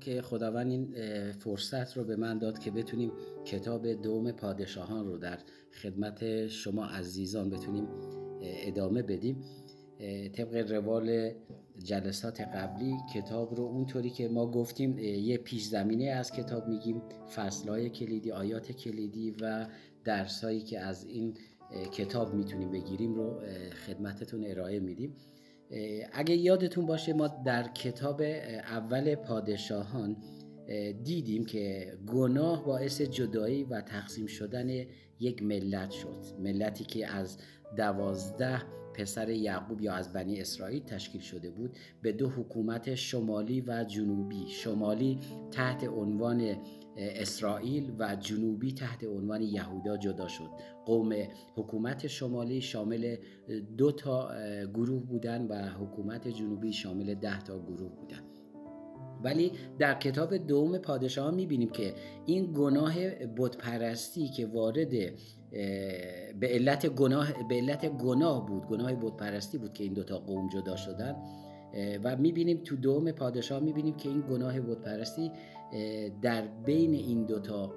که خداوند این فرصت رو به من داد که بتونیم کتاب دوم پادشاهان رو در خدمت شما عزیزان بتونیم ادامه بدیم. طبق روال جلسات قبلی کتاب رو اونطوری که ما گفتیم یه پیش زمینه از کتاب میگیم فصلهای کلیدی آیات کلیدی و درسهایی که از این کتاب می‌تونیم بگیریم رو خدمتتون ارائه میدیم. اگه یادتون باشه ما در کتاب اول پادشاهان دیدیم که گناه باعث جدایی و تقسیم شدن یک ملت شد. ملتی که از دوازده پسر یعقوب یا از بنی اسرائیل تشکیل شده بود به دو حکومت شمالی و جنوبی. شمالی تحت عنوان اسرائیل و جنوبی تحت عنوان یهودا جدا شد. قوم حکومت شمالی شامل دو تا گروه بودن و حکومت جنوبی شامل ده تا گروه بودن. ولی در کتاب دوم پادشاه می‌بینیم که این گناه بتپرستی که وارد به علت گناه به علت گناه بود گناه بتپرستی بود که این دوتا قوم جدا شدن. و می‌بینیم تو دوم پادشاه می‌بینیم که این گناه بتپرستی در بین این دوتا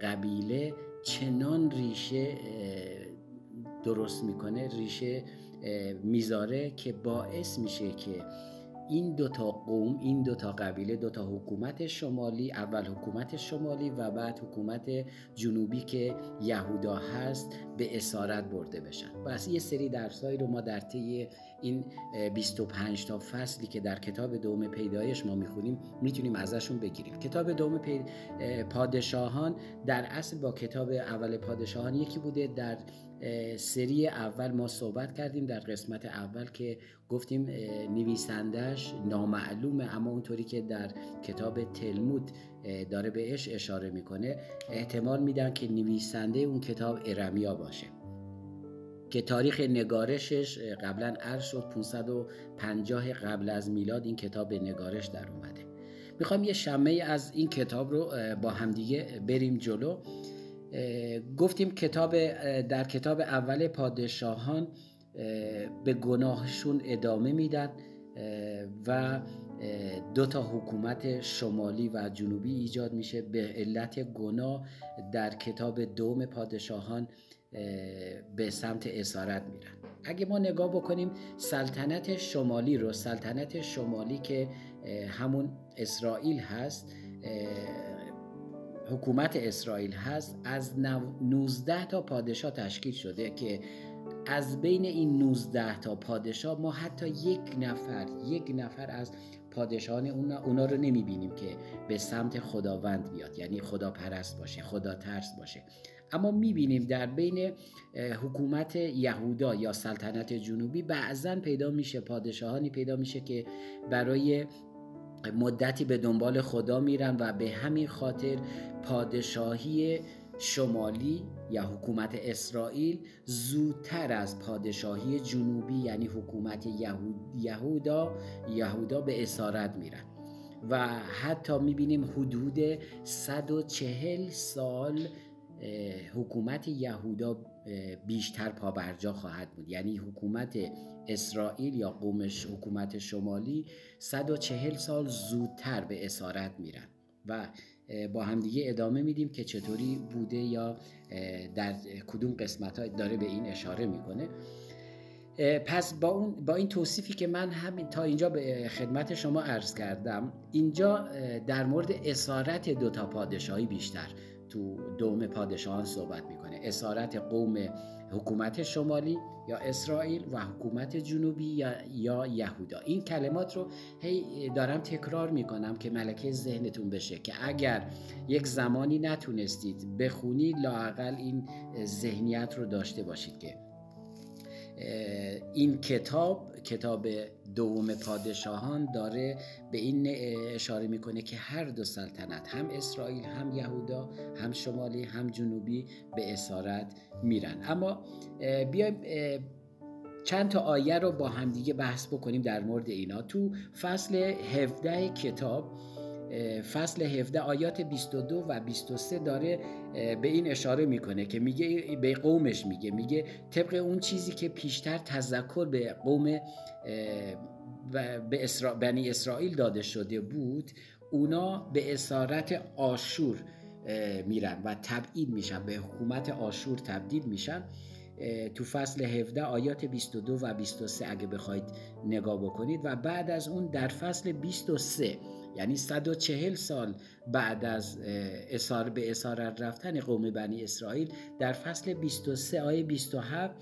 قبیله چنان ریشه درست می‌کنه ریشه می‌ذاره که باعث میشه که این دوتا قوم این دوتا قبیله دوتا حکومت شمالی اول حکومت شمالی و بعد حکومت جنوبی که یهودا هست به اسارت برده بشن. پس یه سری درسایی رو ما در طی این 25 تا فصلی که در کتاب دوم پیدایش ما می‌خونیم می‌تونیم ازشون بگیریم. کتاب دوم پادشاهان در اصل با کتاب اول پادشاهان یکی بوده. در سری اول ما صحبت کردیم در قسمت اول که گفتیم نویسندش نامعلومه اما اونطوری که در کتاب تلمود داره بهش اشاره می‌کنه احتمال میدن که نویسنده اون کتاب ارمیا باشه. که تاریخ نگارشش قبلا عرض شد 550 قبل از میلاد این کتاب به نگارش در اومده. می‌خوام یه شمه از این کتاب رو با همدیگه بریم جلو. گفتیم کتاب در کتاب اول پادشاهان به گناهشون ادامه میدن و دو تا حکومت شمالی و جنوبی ایجاد میشه به علت گناه در کتاب دوم پادشاهان. به سمت اسارت میرن. اگه ما نگاه بکنیم سلطنت شمالی رو سلطنت شمالی که همون اسرائیل هست حکومت اسرائیل هست از 19 تا پادشاه تشکیل شده که از بین این 19 تا پادشاه ما حتی یک نفر یک نفر از پادشاهان اونا, اونا رو نمی‌بینیم که به سمت خداوند بیاد. یعنی خدا پرست باشه خدا ترس باشه. اما می‌بینیم در بین حکومت یهودا یا سلطنت جنوبی بعضا پیدا میشه پادشاهانی پیدا میشه که برای مدتی به دنبال خدا میرن و به همین خاطر پادشاهی شمالی یا حکومت اسرائیل زودتر از پادشاهی جنوبی یعنی حکومت یهودا یهودا به اسارت میرن. و حتی می‌بینیم حدود 140 سال حکومت یهودا بیشتر پابرجا خواهد بود. یعنی حکومت اسرائیل یا قومش حکومت شمالی 140 سال زودتر به اسارت میرن و با همدیگه ادامه میدیم که چطوری بوده یا در کدوم قسمت ها داره به این اشاره می‌کنه. پس با, اون با این توصیفی که من همین تا اینجا به خدمت شما عرض کردم اینجا در مورد اسارت دوتا پادشاهی بیشتر. تو دوم پادشاهان صحبت می‌کنه. اسارت قوم حکومت شمالی یا اسرائیل و حکومت جنوبی یا, یا یهودا. این کلمات رو هی دارم تکرار می‌کنم که ملکه ذهنتون بشه که اگر یک زمانی نتونستید بخونید لاقل این ذهنیت رو داشته باشید که این کتاب کتاب دوم پادشاهان داره به این اشاره می‌کنه که هر دو سلطنت هم اسرائیل هم یهودا هم شمالی هم جنوبی به اسارت میرن. اما بیایم چند تا آیه رو با همدیگه بحث بکنیم در مورد اینا. تو فصل 17 کتاب فصل 17 آیات 22 و 23 داره به این اشاره می‌کنه که میگه به قومش میگه. میگه طبق اون چیزی که پیشتر تذکر به قوم به بنی اسرائیل داده شده بود اونا به اسارت آشور میرن و تبعید میشن به حکومت آشور تبدیل میشن. تو فصل 17 آیات 22 و 23 اگه بخواید نگاه بکنید. و بعد از اون در فصل 23 یعنی 140 سال بعد از اسار به اسارت رفتن قوم بنی اسرائیل در فصل 23 آیه 27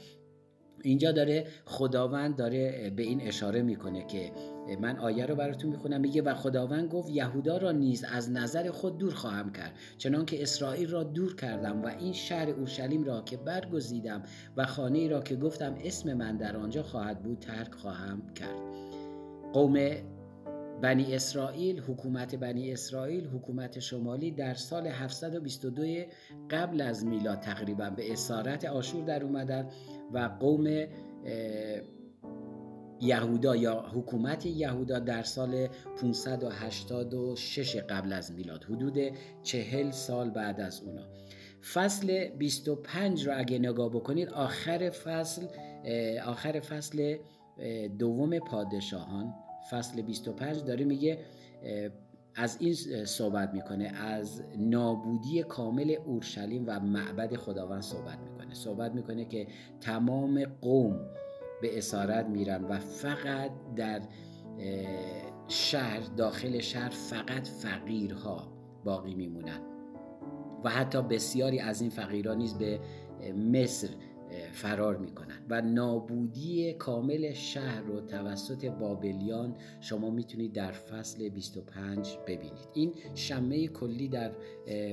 اینجا داره خداوند داره به این اشاره می‌کنه که من آیه رو براتون می‌خونم میگه و خداوند گفت یهودا را نیز از نظر خود دور خواهم کرد چنان که اسرائیل را دور کردم و این شهر اورشلیم را که برگزیدم و خانه ای را که گفتم اسم من در آنجا خواهد بود ترک خواهم کرد. قوم بنی اسرائیل حکومت بنی اسرائیل حکومت شمالی در سال 722 قبل از میلاد تقریبا به اسارت آشور در اومدن و قوم یهودا یا حکومت یهودا در سال 586 قبل از میلاد حدود چهل سال بعد از اونا. فصل 25 رو اگه نگاه بکنید آخر فصل آخر فصل دوم پادشاهان فصل 25 داره میگه از این صحبت می‌کنه از نابودی کامل اورشلیم و معبد خداوند صحبت می‌کنه. صحبت می‌کنه که تمام قوم به اسارت میرن و فقط در شهر داخل شهر فقط فقیرها باقی میمونن. و حتی بسیاری از این فقیران نیز به مصر فرار می‌کنن. و نابودی کامل شهر رو توسط بابلیان شما می‌تونید در فصل 25 ببینید. این شمه کلی در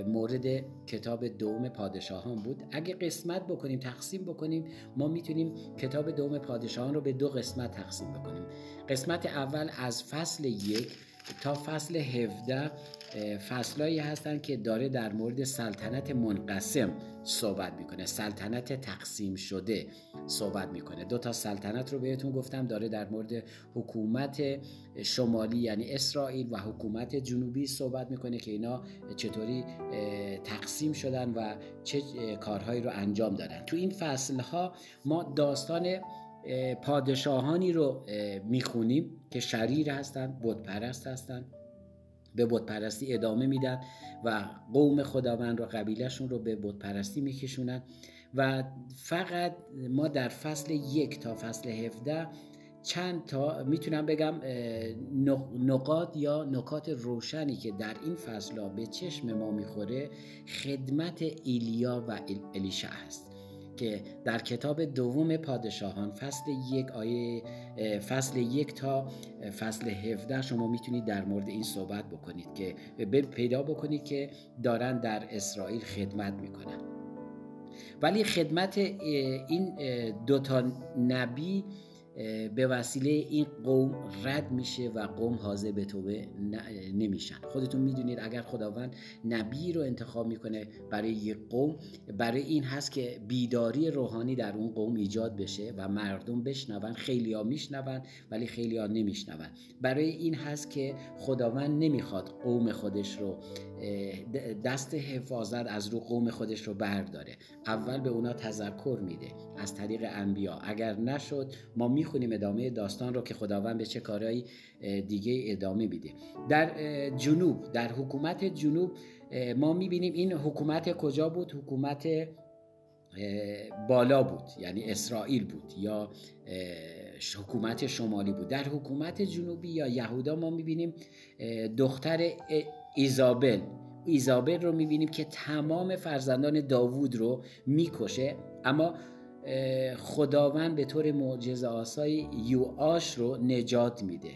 مورد کتاب دوم پادشاهان بود. اگه قسمت بکنیم تقسیم بکنیم ما می‌تونیم کتاب دوم پادشاهان رو به دو قسمت تقسیم بکنیم. قسمت اول از فصل یک تا فصل 17 فصلایی هستن که داره در مورد سلطنت منقسم صحبت می‌کنه. سلطنت تقسیم شده صحبت می‌کنه. دو تا سلطنت رو بهتون گفتم داره در مورد حکومت شمالی یعنی اسرائیل و حکومت جنوبی صحبت می‌کنه که اینا چطوری تقسیم شدن و چه کارهایی رو انجام دادن. تو این فصل ها ما داستان پادشاهانی رو می‌خونیم که شریر هستند بتپرست هستند به بتپرستی ادامه میدن و قوم خداوند رو قبیلهشون رو به بتپرستی میکشونن. و فقط ما در فصل یک تا فصل 17 چند تا می‌تونم بگم نقاط یا نکات روشنی که در این فصل به چشم ما می‌خوره خدمت ایلیا و الیشع هست. که در کتاب دوم پادشاهان فصل یک آیه فصل یک تا فصل 17 شما می‌تونید در مورد این صحبت بکنید که پیدا بکنید که دارن در اسرائیل خدمت می‌کنن. ولی خدمت این دوتا نبی به وسیله این قوم رد میشه و قوم حاضر به توبه نمیشن. خودتون می‌دونید اگر خداوند نبی رو انتخاب می‌کنه برای یک قوم برای این هست که بیداری روحانی در اون قوم ایجاد بشه و مردم بشنون خیلی ها میشنون ولی خیلی ها نمیشنون. برای این هست که خداوند نمی‌خواد قوم خودش رو دست حفاظت از رو قوم خودش رو برداره. اول به اونا تذکر میده از طریق انبیا. اگر نشد ما می‌خونیم ادامه داستان رو که خداوند به چه کارهایی دیگه ادامه میده. در جنوب در حکومت جنوب ما می‌بینیم این حکومت کجا بود؟ حکومت بالا بود یعنی اسرائیل بود یا حکومت شمالی بود. در حکومت جنوبی یا یهودا ما می‌بینیم دختر ایزابل. ایزابل رو می‌بینیم که تمام فرزندان داوود رو می‌کشه اما خداوند به طور معجزه آسای یوآش رو نجات میده.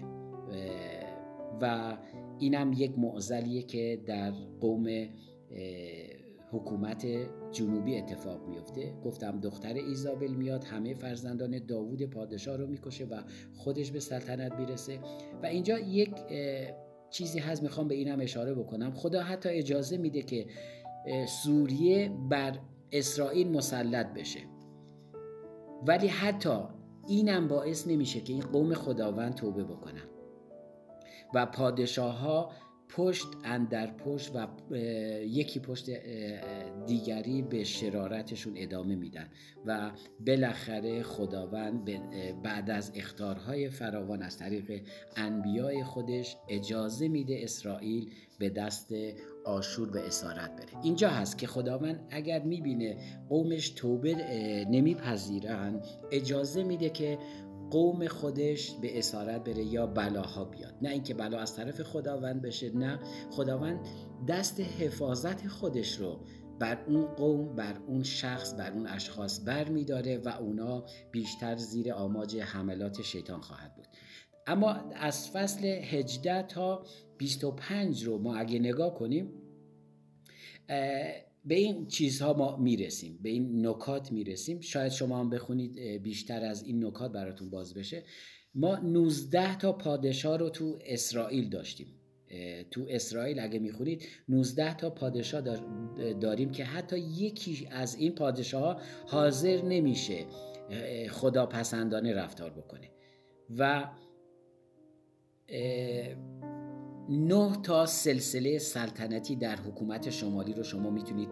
و اینم یک معزلیه که در قوم حکومت جنوبی اتفاق میفته گفتم دختر ایزابل میاد همه فرزندان داوود پادشاه رو می‌کشه و خودش به سلطنت می‌رسه. و اینجا یک چیزی هست می‌خوام به اینم اشاره بکنم. خدا حتی اجازه میده که سوریه بر اسرائیل مسلط بشه. ولی حتی اینم باعث نمیشه که این قوم خداوند توبه بکنن و پادشاه ها پشت اندر پشت و یکی پشت دیگری به شرارتشون ادامه میدن و بالاخره خداوند بعد از اختارهای فراوان از طریق انبیای خودش اجازه میده اسرائیل به دست آشور به اسارت بره. اینجا هست که خداوند اگر می‌بینه قومش توبه نمیپذیرن اجازه میده که قوم خودش به اسارت بره یا بلاها بیاد. نه اینکه بلا از طرف خداوند بشه نه. خداوند دست حفاظت خودش رو بر اون قوم بر اون شخص بر اون اشخاص بر میداره و اونا بیشتر زیر آماج حملات شیطان خواهد بود. اما از فصل 18 تا 25 رو ما اگه نگاه کنیم به این چیزها ما می‌رسیم به این نکات می‌رسیم. شاید شما هم بخونید بیشتر از این نکات براتون باز بشه. ما 19 تا پادشاه رو تو اسرائیل داشتیم. تو اسرائیل اگه می‌خونید 19 تا پادشاه داریم که حتی یکی از این پادشاه ها حاضر نمیشه خدا پسندانه رفتار بکنه. و نه تا سلسله سلطنتی در حکومت شمالی رو شما می‌تونید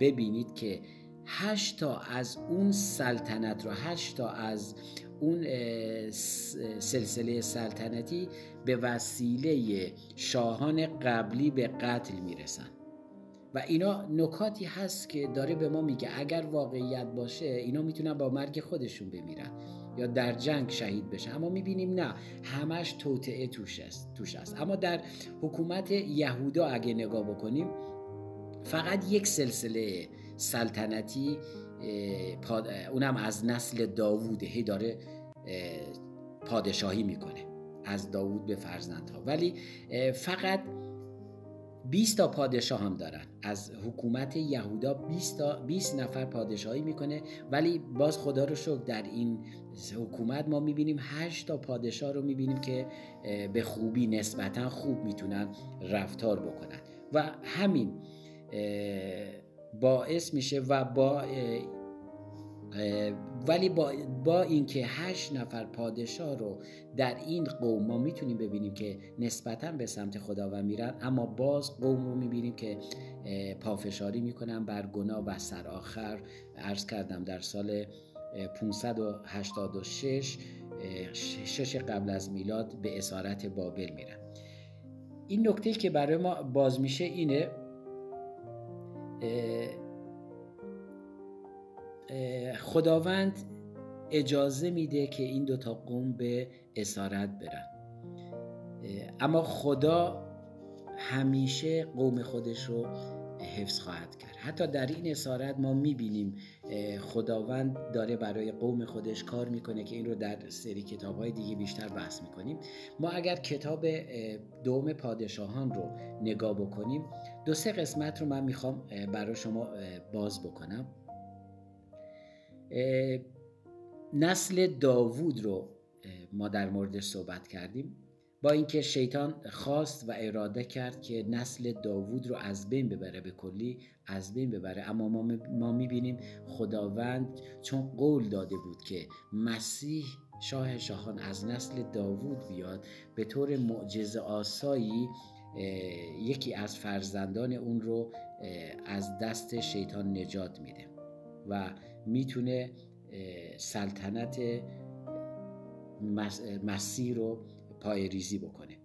ببینید که هشت تا از اون سلطنت رو هشت تا از اون سلسله سلطنتی به وسیله شاهان قبلی به قتل می‌رسن. و اینا نکاتی هست که داره به ما میگه. اگر واقعیت باشه اینا می‌تونن با مرگ خودشون بمیرن. یا در جنگ شهید بشن اما می‌بینیم نه همش توطعه توش است توش است. اما در حکومت یهودا اگه نگاه بکنیم فقط یک سلسله سلطنتی اونم از نسل داوود هی داره پادشاهی می‌کنه. از داوود به فرزندها. ولی فقط 20 تا پادشاه هم دارن. از حکومت یهودا 20 تا 20 نفر پادشاهی می‌کنه. ولی باز خدا رو شکر در این حکومت ما می‌بینیم 8 تا پادشاه رو می‌بینیم که به خوبی نسبتا خوب می‌تونن رفتار بکنن. و همین باعث میشه و با ولی با, با اینکه هشت نفر پادشاه رو در این قوم ما می‌تونیم ببینیم که نسبتا به سمت خداوند میرن اما باز قوم رو می‌بینیم که پافشاری می‌کنن بر گناه و سر آخر عرض کردم در سال 586 شش قبل از میلاد به اسارت بابل میرن. این نکته که برای ما باز میشه اینه خداوند اجازه میده که این دوتا قوم به اسارت برن. اما خدا همیشه قوم خودش رو حفظ خواهد کرد. حتی در این اسارت ما می‌بینیم خداوند داره برای قوم خودش کار می‌کنه که این رو در سری کتاب های دیگه بیشتر بحث می‌کنیم. ما اگر کتاب دوم پادشاهان رو نگاه بکنیم دو سه قسمت رو من می‌خوام برای شما باز بکنم. نسل داوود رو ما در موردش صحبت کردیم با اینکه شیطان خواست و اراده کرد که نسل داوود رو از بین ببره به کلی از بین ببره. اما ما می‌بینیم خداوند چون قول داده بود که مسیح شاه شاهان از نسل داوود بیاد به طور معجزه آسایی یکی از فرزندان اون رو از دست شیطان نجات میده. و می‌تونه سلطنت مسیر رو پای ریزی بکنه.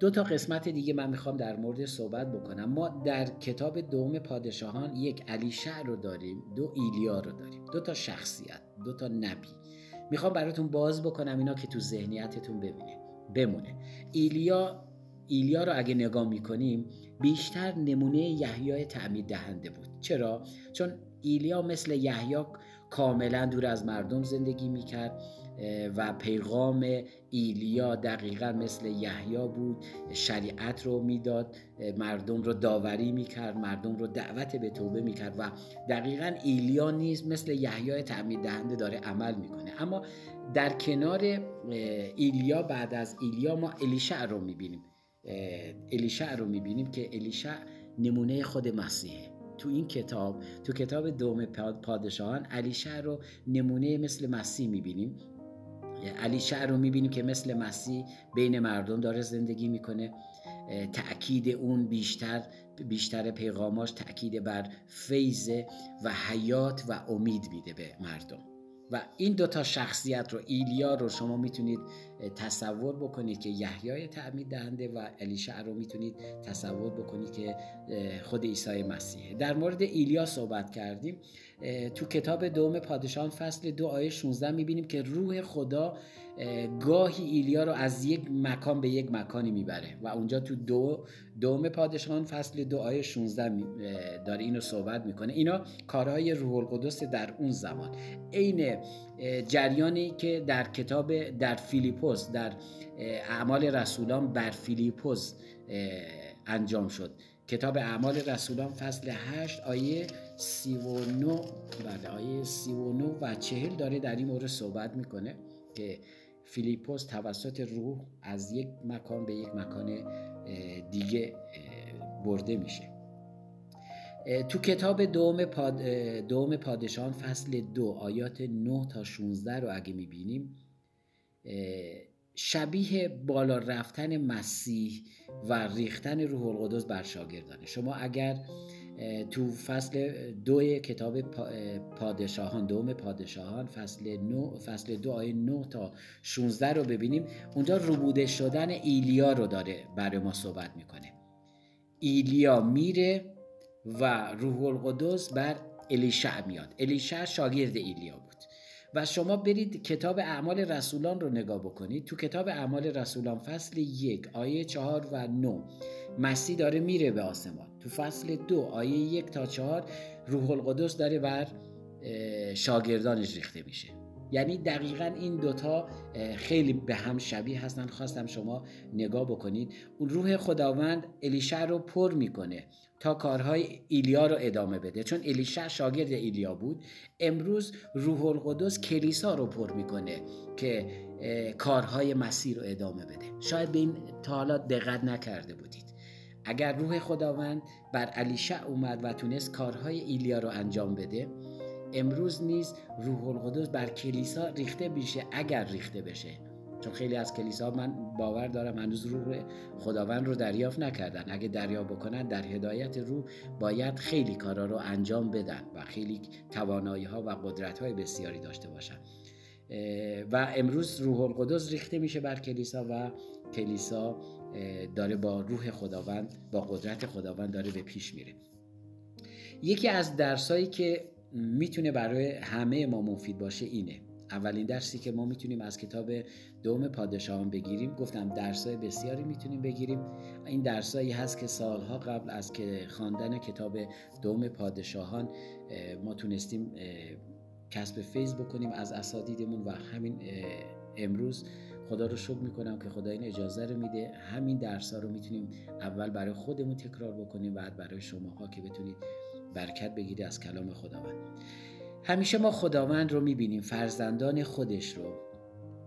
دو تا قسمت دیگه من می‌خوام در مورد صحبت بکنم. ما در کتاب دوم پادشاهان یک علیشع رو داریم دو ایلیا رو داریم. دو تا شخصیت دو تا نبی. می‌خوام براتون باز بکنم اینا که تو ذهنیتتون ببینه بمونه. ایلیا ایلیا رو اگه نگاه می‌کنیم بیشتر نمونه یحیای تعمید دهنده بود. چرا؟ چون ایلیا مثل یحیی کاملا دور از مردم زندگی می‌کرد و پیغام ایلیا دقیقا مثل یحیی بود. شریعت رو می‌داد مردم رو داوری می‌کرد مردم رو دعوت به توبه می‌کرد و دقیقا ایلیا نیز مثل یحیی تعمید دهنده داره عمل می‌کنه. اما در کنار ایلیا بعد از ایلیا ما الیشع رو می‌بینیم. الیشع رو می‌بینیم که الیشع نمونه خود مسیحه. تو این کتاب تو کتاب دوم پادشاهان الیشع رو نمونه مثل مسیح می‌بینیم. علی شعر رو می‌بینیم که مثل مسیح بین مردم داره زندگی می‌کنه. تأکید اون بیشتر بیشتر پیغاماش تأکید بر فیض و حیات و امید میده به مردم. و این دوتا شخصیت رو ایلیا رو شما می‌تونید تصور بکنید که یحیای تعمید دهنده و الیشع رو می‌تونید تصور بکنید که خود عیسی مسیحه در مورد ایلیا صحبت کردیم. تو کتاب دوم پادشان فصل دو آیه 16 می‌بینیم که روح خدا گاهی ایلیا رو از یک مکان به یک مکانی می‌بره و اونجا تو دو دوم پادشان فصل دو آیه 16 داره اینو صحبت می‌کنه. اینا کارهای روح القدس در اون زمان. عین جریانی که در کتاب در فیلیپوس در اعمال رسولان بر فیلیپوس انجام شد. کتاب اعمال رسولان فصل 8 آیه 39 بله آیه 39 و 40 داره در این مورد صحبت می‌کنه که فیلیپوس توسط روح از یک مکان به یک مکان دیگه برده میشه. تو کتاب دوم, پاد... دوم پادشان فصل دو آیات 9 تا 16 رو اگه می‌بینیم شبیه بالا رفتن مسیح و ریختن روح القدس بر شاگردانه. شما اگر تو فصل دو کتاب پادشاهان دوم پادشاهان فصل نو فصل دو آیه 9 تا 16 رو ببینیم اونجا روبوده شدن ایلیا رو داره برای ما صحبت می‌کنه. ایلیا میره و روح القدس بر الیشع میاد. الیشع شاگرد ایلیا بود. و شما برید کتاب اعمال رسولان رو نگاه بکنید. تو کتاب اعمال رسولان فصل یک آیه چهار و نو مسیح داره میره به آسمان. تو فصل دو آیه یک تا چهار روح القدس داره بر شاگردانش ریخته میشه. یعنی دقیقا این دوتا خیلی به هم شبیه هستن. خواستم شما نگاه بکنید. اون روح خداوند الیشع رو پر می‌کنه تا کارهای ایلیا رو ادامه بده. چون الیشع شاگرد ایلیا بود. امروز روح القدس کلیسا رو پر می‌کنه که کارهای مسیر رو ادامه بده. شاید به این تا حالا دقت نکرده بودید. اگر روح خداوند بر الیشع اومد و تونست کارهای ایلیا رو انجام بده امروز نیز روح القدس بر کلیسا ریخته میشه اگر ریخته بشه. چون خیلی از کلیسا من باور دارم هنوز روح خداوند رو دریافت نکردن. اگه دریافت بکنن در هدایت روح باید خیلی کارا رو انجام بدن و خیلی توانایی ها و قدرت های بسیاری داشته باشن. و امروز روح القدس ریخته میشه بر کلیسا و کلیسا داره با روح خداوند با قدرت خداوند داره به پیش میره. یکی از درسایی که می‌تونه برای همه ما مفید باشه اینه. اولین درسی که ما می‌تونیم از کتاب دوم پادشاهان بگیریم گفتم درسای بسیاری می‌تونیم بگیریم. این درسایی هست که سالها قبل از که خواندن کتاب دوم پادشاهان ما تونستیم کسب فیض بکنیم از اساتیدمون و همین امروز خدا رو شکر می‌کنم که خدا این اجازه رو میده. همین درس ها رو می‌تونیم اول برای خودمون تکرار بکنیم بعد برای شماها که بتونید برکت بگیری از کلام خداوند همیشه ما خداوند رو می‌بینیم فرزندان خودش رو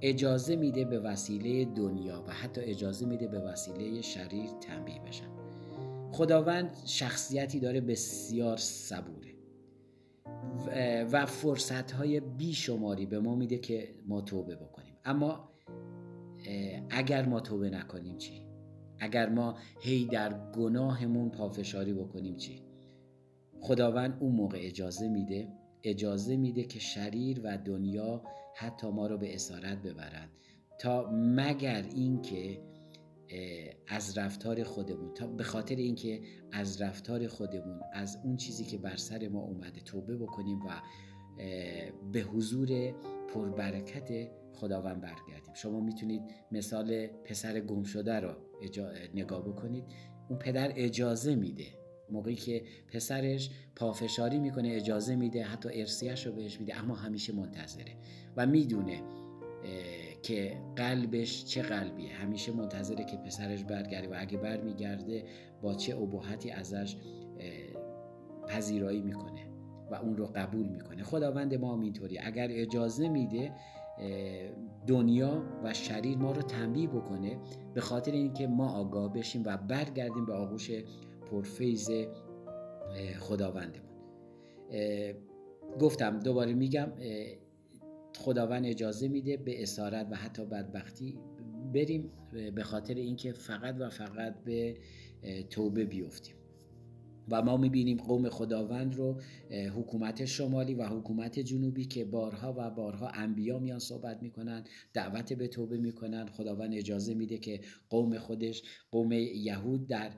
اجازه میده به وسیله دنیا و حتی اجازه میده به وسیله شریر تنبیه بشن خداوند شخصیتی داره بسیار صبوره و فرصت های بیشماری به ما میده که ما توبه بکنیم اما اگر ما توبه نکنیم چی؟ اگر ما هی در گناهمون پافشاری بکنیم چی؟ خداوند اون موقع اجازه میده اجازه میده که شریر و دنیا حتی ما رو به اسارت ببرند. تا مگر اینکه از رفتار خودمون تا به خاطر اینکه از رفتار خودمون از اون چیزی که بر سر ما اومده توبه بکنیم و به حضور پربرکت خداوند برگردیم. شما می‌تونید مثال پسر گم شده رو نگاه بکنید. اون پدر اجازه میده موقعی که پسرش پافشاری می‌کنه اجازه میده حتی ارسیش رو بهش میده اما همیشه منتظره. و می‌دونه که قلبش چه قلبیه. همیشه منتظره که پسرش برگرده و اگه برمیگرده با چه ابهتی ازش پذیرایی می‌کنه و اون رو قبول می‌کنه. خداوند ما اینطوری. اگر اجازه میده دنیا و شریر ما رو تنبیه بکنه به خاطر اینکه ما آگاه بشیم و برگردیم به آغوش پرفیز خداوندمون. گفتم دوباره میگم خداوند اجازه میده به اسارت و حتی بدبختی بریم به خاطر اینکه فقط و فقط به توبه بیفتیم. و ما می‌بینیم قوم خداوند رو حکومت شمالی و حکومت جنوبی که بارها و بارها انبیا میان صحبت می‌کنن دعوت به توبه می‌کنن. خداوند اجازه میده که قوم خودش قوم یهود در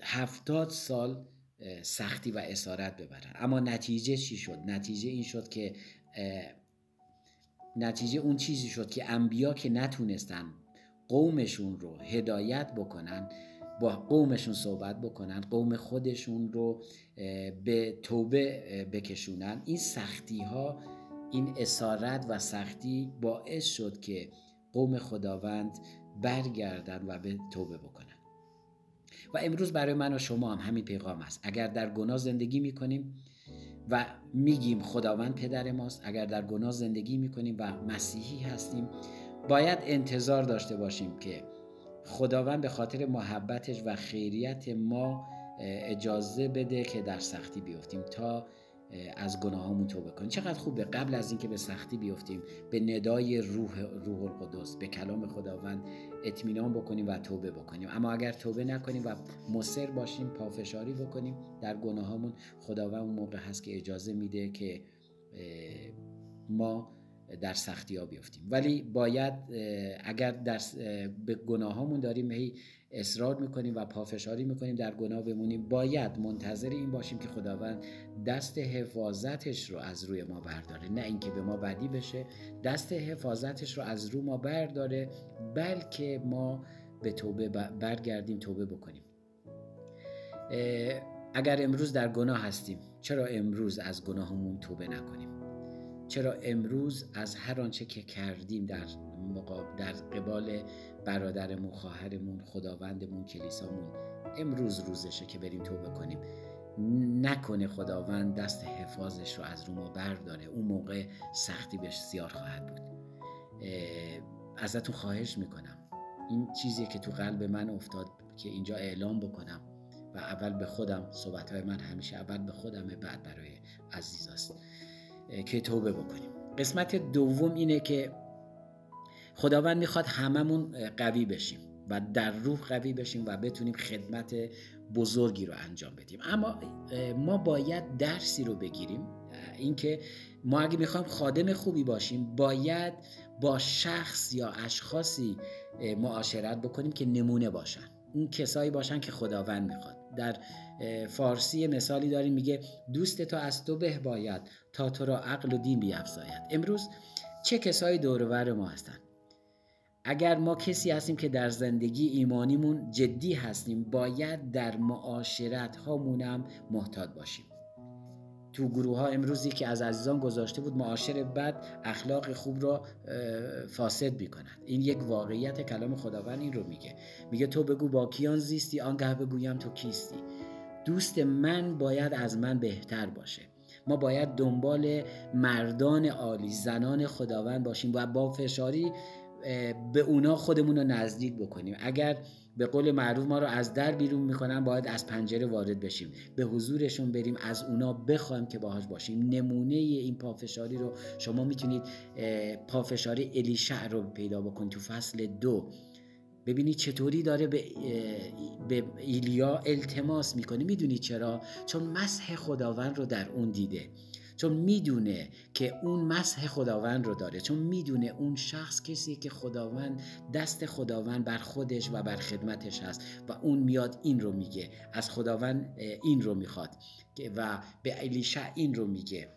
هفتاد سال سختی و اسارت ببرن. اما نتیجه چی شد؟ نتیجه این شد که نتیجه اون چیزی شد که انبیا که نتونستن قومشون رو هدایت بکنن با قومشون صحبت بکنن قوم خودشون رو به توبه بکشونن. این سختی ها این اسارت و سختی باعث شد که قوم خداوند برگردن و به توبه بکنن. و امروز برای من و شما هم همین پیغام است. اگر در گناه زندگی می‌کنیم و میگیم خداوند پدر ماست اگر در گناه زندگی می‌کنیم و مسیحی هستیم باید انتظار داشته باشیم که خداوند به خاطر محبتش و خیریت ما اجازه بده که در سختی بیفتیم تا از گناهامون توبه کنیم. چقدر خوبه قبل از اینکه به سختی بیفتیم به ندای روح روح القدس به کلام خداوند اطمینان بکنیم و توبه بکنیم. اما اگر توبه نکنیم و مصر باشیم پافشاری بکنیم در گناهامون خداوند اون موقع هست که اجازه میده که ما در سختی ها بیفتیم ولی باید اگر در به گناهامون داریم هی اصرار می‌کنیم و پافشاری می‌کنیم در گناه بمونیم باید منتظر این باشیم که خداوند دست حفاظتش رو از روی ما برداره. نه اینکه به ما بدی بشه دست حفاظتش رو از رو ما برداره بلکه ما به توبه برگردیم توبه بکنیم. اگر امروز در گناه هستیم چرا امروز از گناهمون توبه نکنیم؟ چرا امروز از هر آنچه که کردیم در در قبال برادرمون خواهرمون خداوندمون کلیسامون امروز روزشه که بریم توبه کنیم. نکنه خداوند دست حفاظش رو از رو ما برداره. اون موقع سختی بسیار خواهد بود. ازتون خواهش می‌کنم. این چیزی که تو قلب من افتاد که اینجا اعلام بکنم و اول به خودم صحبت های من همیشه اول به خودم بعد برای عزیز است که توبه بکنیم. قسمت دوم اینه که خداوند می‌خواد هممون قوی بشیم و در روح قوی بشیم و بتونیم خدمت بزرگی رو انجام بدیم. اما ما باید درسی رو بگیریم. اینکه ما اگه می‌خوایم خادم خوبی باشیم باید با شخص یا اشخاصی معاشرت بکنیم که نمونه باشن. اون کسایی باشن که خداوند می‌خواد. در فارسی مثالی داریم میگه دوست تو از تو به باید تا تو را عقل و دین بیافزاید امروز چه کسایی دورور ما هستن اگر ما کسی هستیم که در زندگی ایمانیمون جدی هستیم باید در معاشرت هامونم محتاط باشیم. تو گروه ها امروزی که از عزیزان گذاشته بود معاشر بد اخلاق خوب را فاسد می این یک واقعیت کلام خداوند این رو میگه. میگه تو بگو با کیان زیستی آنگه بگویم تو کیستی. دوست من باید از من بهتر باشه. ما باید دنبال مردان عالی زنان خداوند باشیم و با فشاری به اونا خودمون رو نزدیک بکنیم. اگر به قول معروف ما رو از در بیرون می‌کنن باید از پنجره وارد بشیم. به حضورشون بریم از اونا بخوایم که باهاش باشیم. نمونه این پافشاری رو شما می‌تونید پافشاری الیشع رو پیدا بکنید تو فصل دو. ببینید چطوری داره به, به ایلیا التماس می‌کنه. می‌دونید چرا؟ چون مسح خداوند رو در اون دیده. چون می‌دونه که اون مسح خداوند رو داره چون می‌دونه اون شخص کسی که خداوند دست خداوند بر خودش و بر خدمتش هست و اون میاد این رو میگه از خداوند این رو می‌خواد و به الیشع این رو میگه.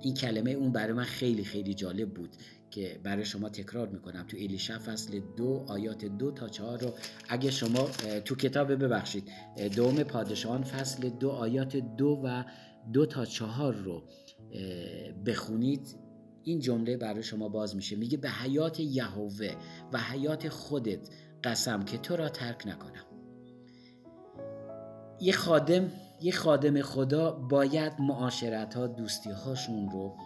این کلمه اون برای من خیلی خیلی جالب بود که برای شما تکرار می‌کنم. تو الیشع فصل دو آیات دو تا چهار رو اگه شما تو کتاب ببخشید دوم پادشاهان فصل دو آیات دو و دو تا چهار رو بخونید این جمله برای شما باز میشه. میگه به حیات یهوه و حیات خودت قسم که تو را ترک نکنم. یه خادم یه خادم خدا باید معاشرت ها دوستی هاشون رو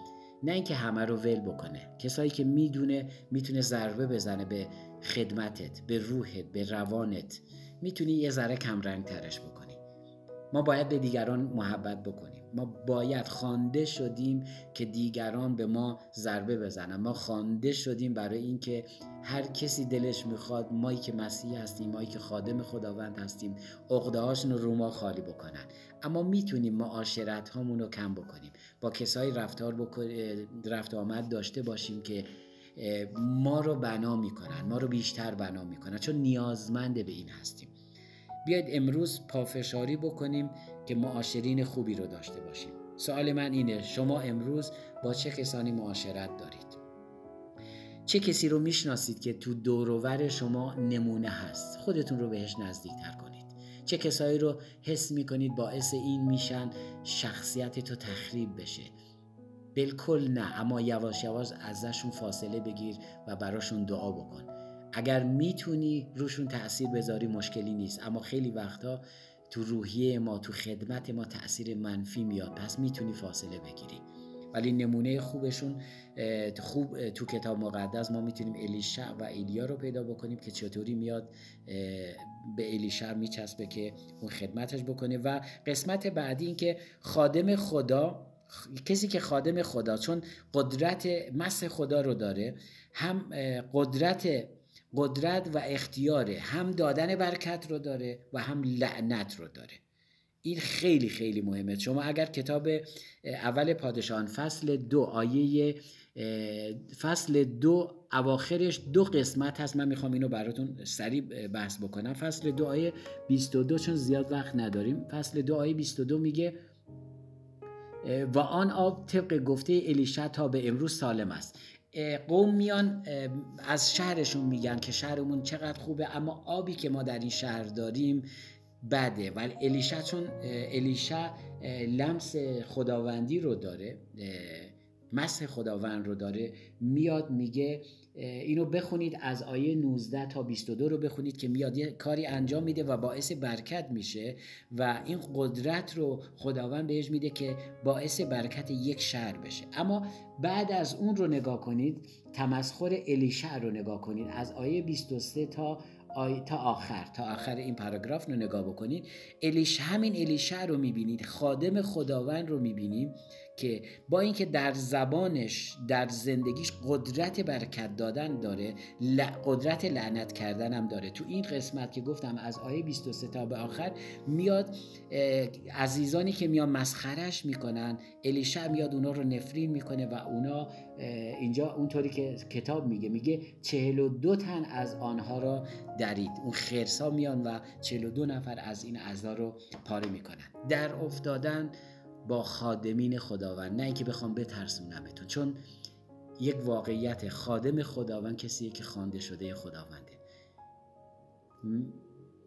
نه اینکه همه رو ول بکنه. کسایی که می‌دونه می‌تونه ضربه بزنه به خدمتت به روحت به روانت. می‌تونی یه ذره کم رنگ ترش بکنی. ما باید به دیگران محبت بکنیم. ما باید خوانده شدیم که دیگران به ما ضربه بزنن. ما خوانده شدیم برای اینکه هر کسی دلش می‌خواد مایی که مسیح هستیم مایی که خادم خداوند هستیم عقده هاشون رو ما خالی بکنن. اما می‌تونیم معاشرت هامون رو کم بکنیم. با کسایی رفتار رفت آمد داشته باشیم که ما رو بنا می‌کنن ما رو بیشتر بنا می‌کنن. چون نیازمند به این هستیم. بیاید امروز پافشاری بکنیم که معاشرین خوبی رو داشته باشیم. سوال من اینه شما امروز با چه کسانی معاشرت دارید؟ چه کسی رو می‌شناسید که تو دوروور شما نمونه هست؟ خودتون رو بهش نزدیکتر کنید. چه کسایی رو حس می‌کنید باعث این میشن شخصیت تو تخریب بشه؟ بالکل نه اما یواش یواش ازشون فاصله بگیر و براشون دعا بکن. اگر می‌تونی روشون تاثیر بذاری مشکلی نیست. اما خیلی وقتا تو روحیه ما تو خدمت ما تاثیر منفی میاد. پس می‌تونی فاصله بگیری. ولی نمونه خوبشون خوب تو کتاب مقدس ما می‌تونیم الیشع و ایلیا رو پیدا بکنیم که چطوری میاد به الیشع میچسبه که اون خدمتش بکنه. و قسمت بعدی این که خادم خدا کسی که خادم خدا چون قدرت مس خدا رو داره هم قدرت قدرت و اختیاره. هم دادن برکت رو داره و هم لعنت رو داره. این خیلی خیلی مهمه. شما اگر کتاب اول پادشاهان فصل دو آیه فصل دو اواخرش دو قسمت هست. من می‌خوام اینو براتون سریع بحث بکنم. فصل دو آیه 22 چون زیاد وقت نداریم. فصل دو آیه 22 میگه و آن آب طبق گفته الیشا تا به امروز سالم است. قوم میان از شهرشون میگن که شهرمون چقدر خوبه اما آبی که ما در این شهر داریم بده. ولی الیشا چون الیشا لمس خداوندی رو داره. مسح خداوند رو داره میاد میگه اینو بخونید از آیه 19 تا 22 رو بخونید که میاد یه کاری انجام میده و باعث برکت میشه و این قدرت رو خداوند بهش میده که باعث برکت یک شهر بشه. اما بعد از اون رو نگاه کنید تمسخر الیشع رو نگاه کنید. از آیه 23 تا تا آخر تا آخر این پاراگراف رو نگاه بکنید. الیش همین الیشع رو می‌بینید. خادم خداوند رو می‌بینیم. که با اینکه در زبانش در زندگیش قدرت برکت دادن داره قدرت لعنت کردن هم داره. تو این قسمت که گفتم از آیه 23 تا به آخر میاد عزیزانی که میان مسخرش می‌کنن الیشع میاد اونا رو نفرین می‌کنه و اونا اینجا اونطوری که کتاب میگه میگه 42 تن از آنها را درید. اون خرسا میان و 42 نفر از این اعضا رو پاره می‌کنن. در افتادن با خادمین خداوند نه اینکه بخوام بترسونمتون چون یک واقعیت خادم خداوند کسیه که خوانده شده خداونده.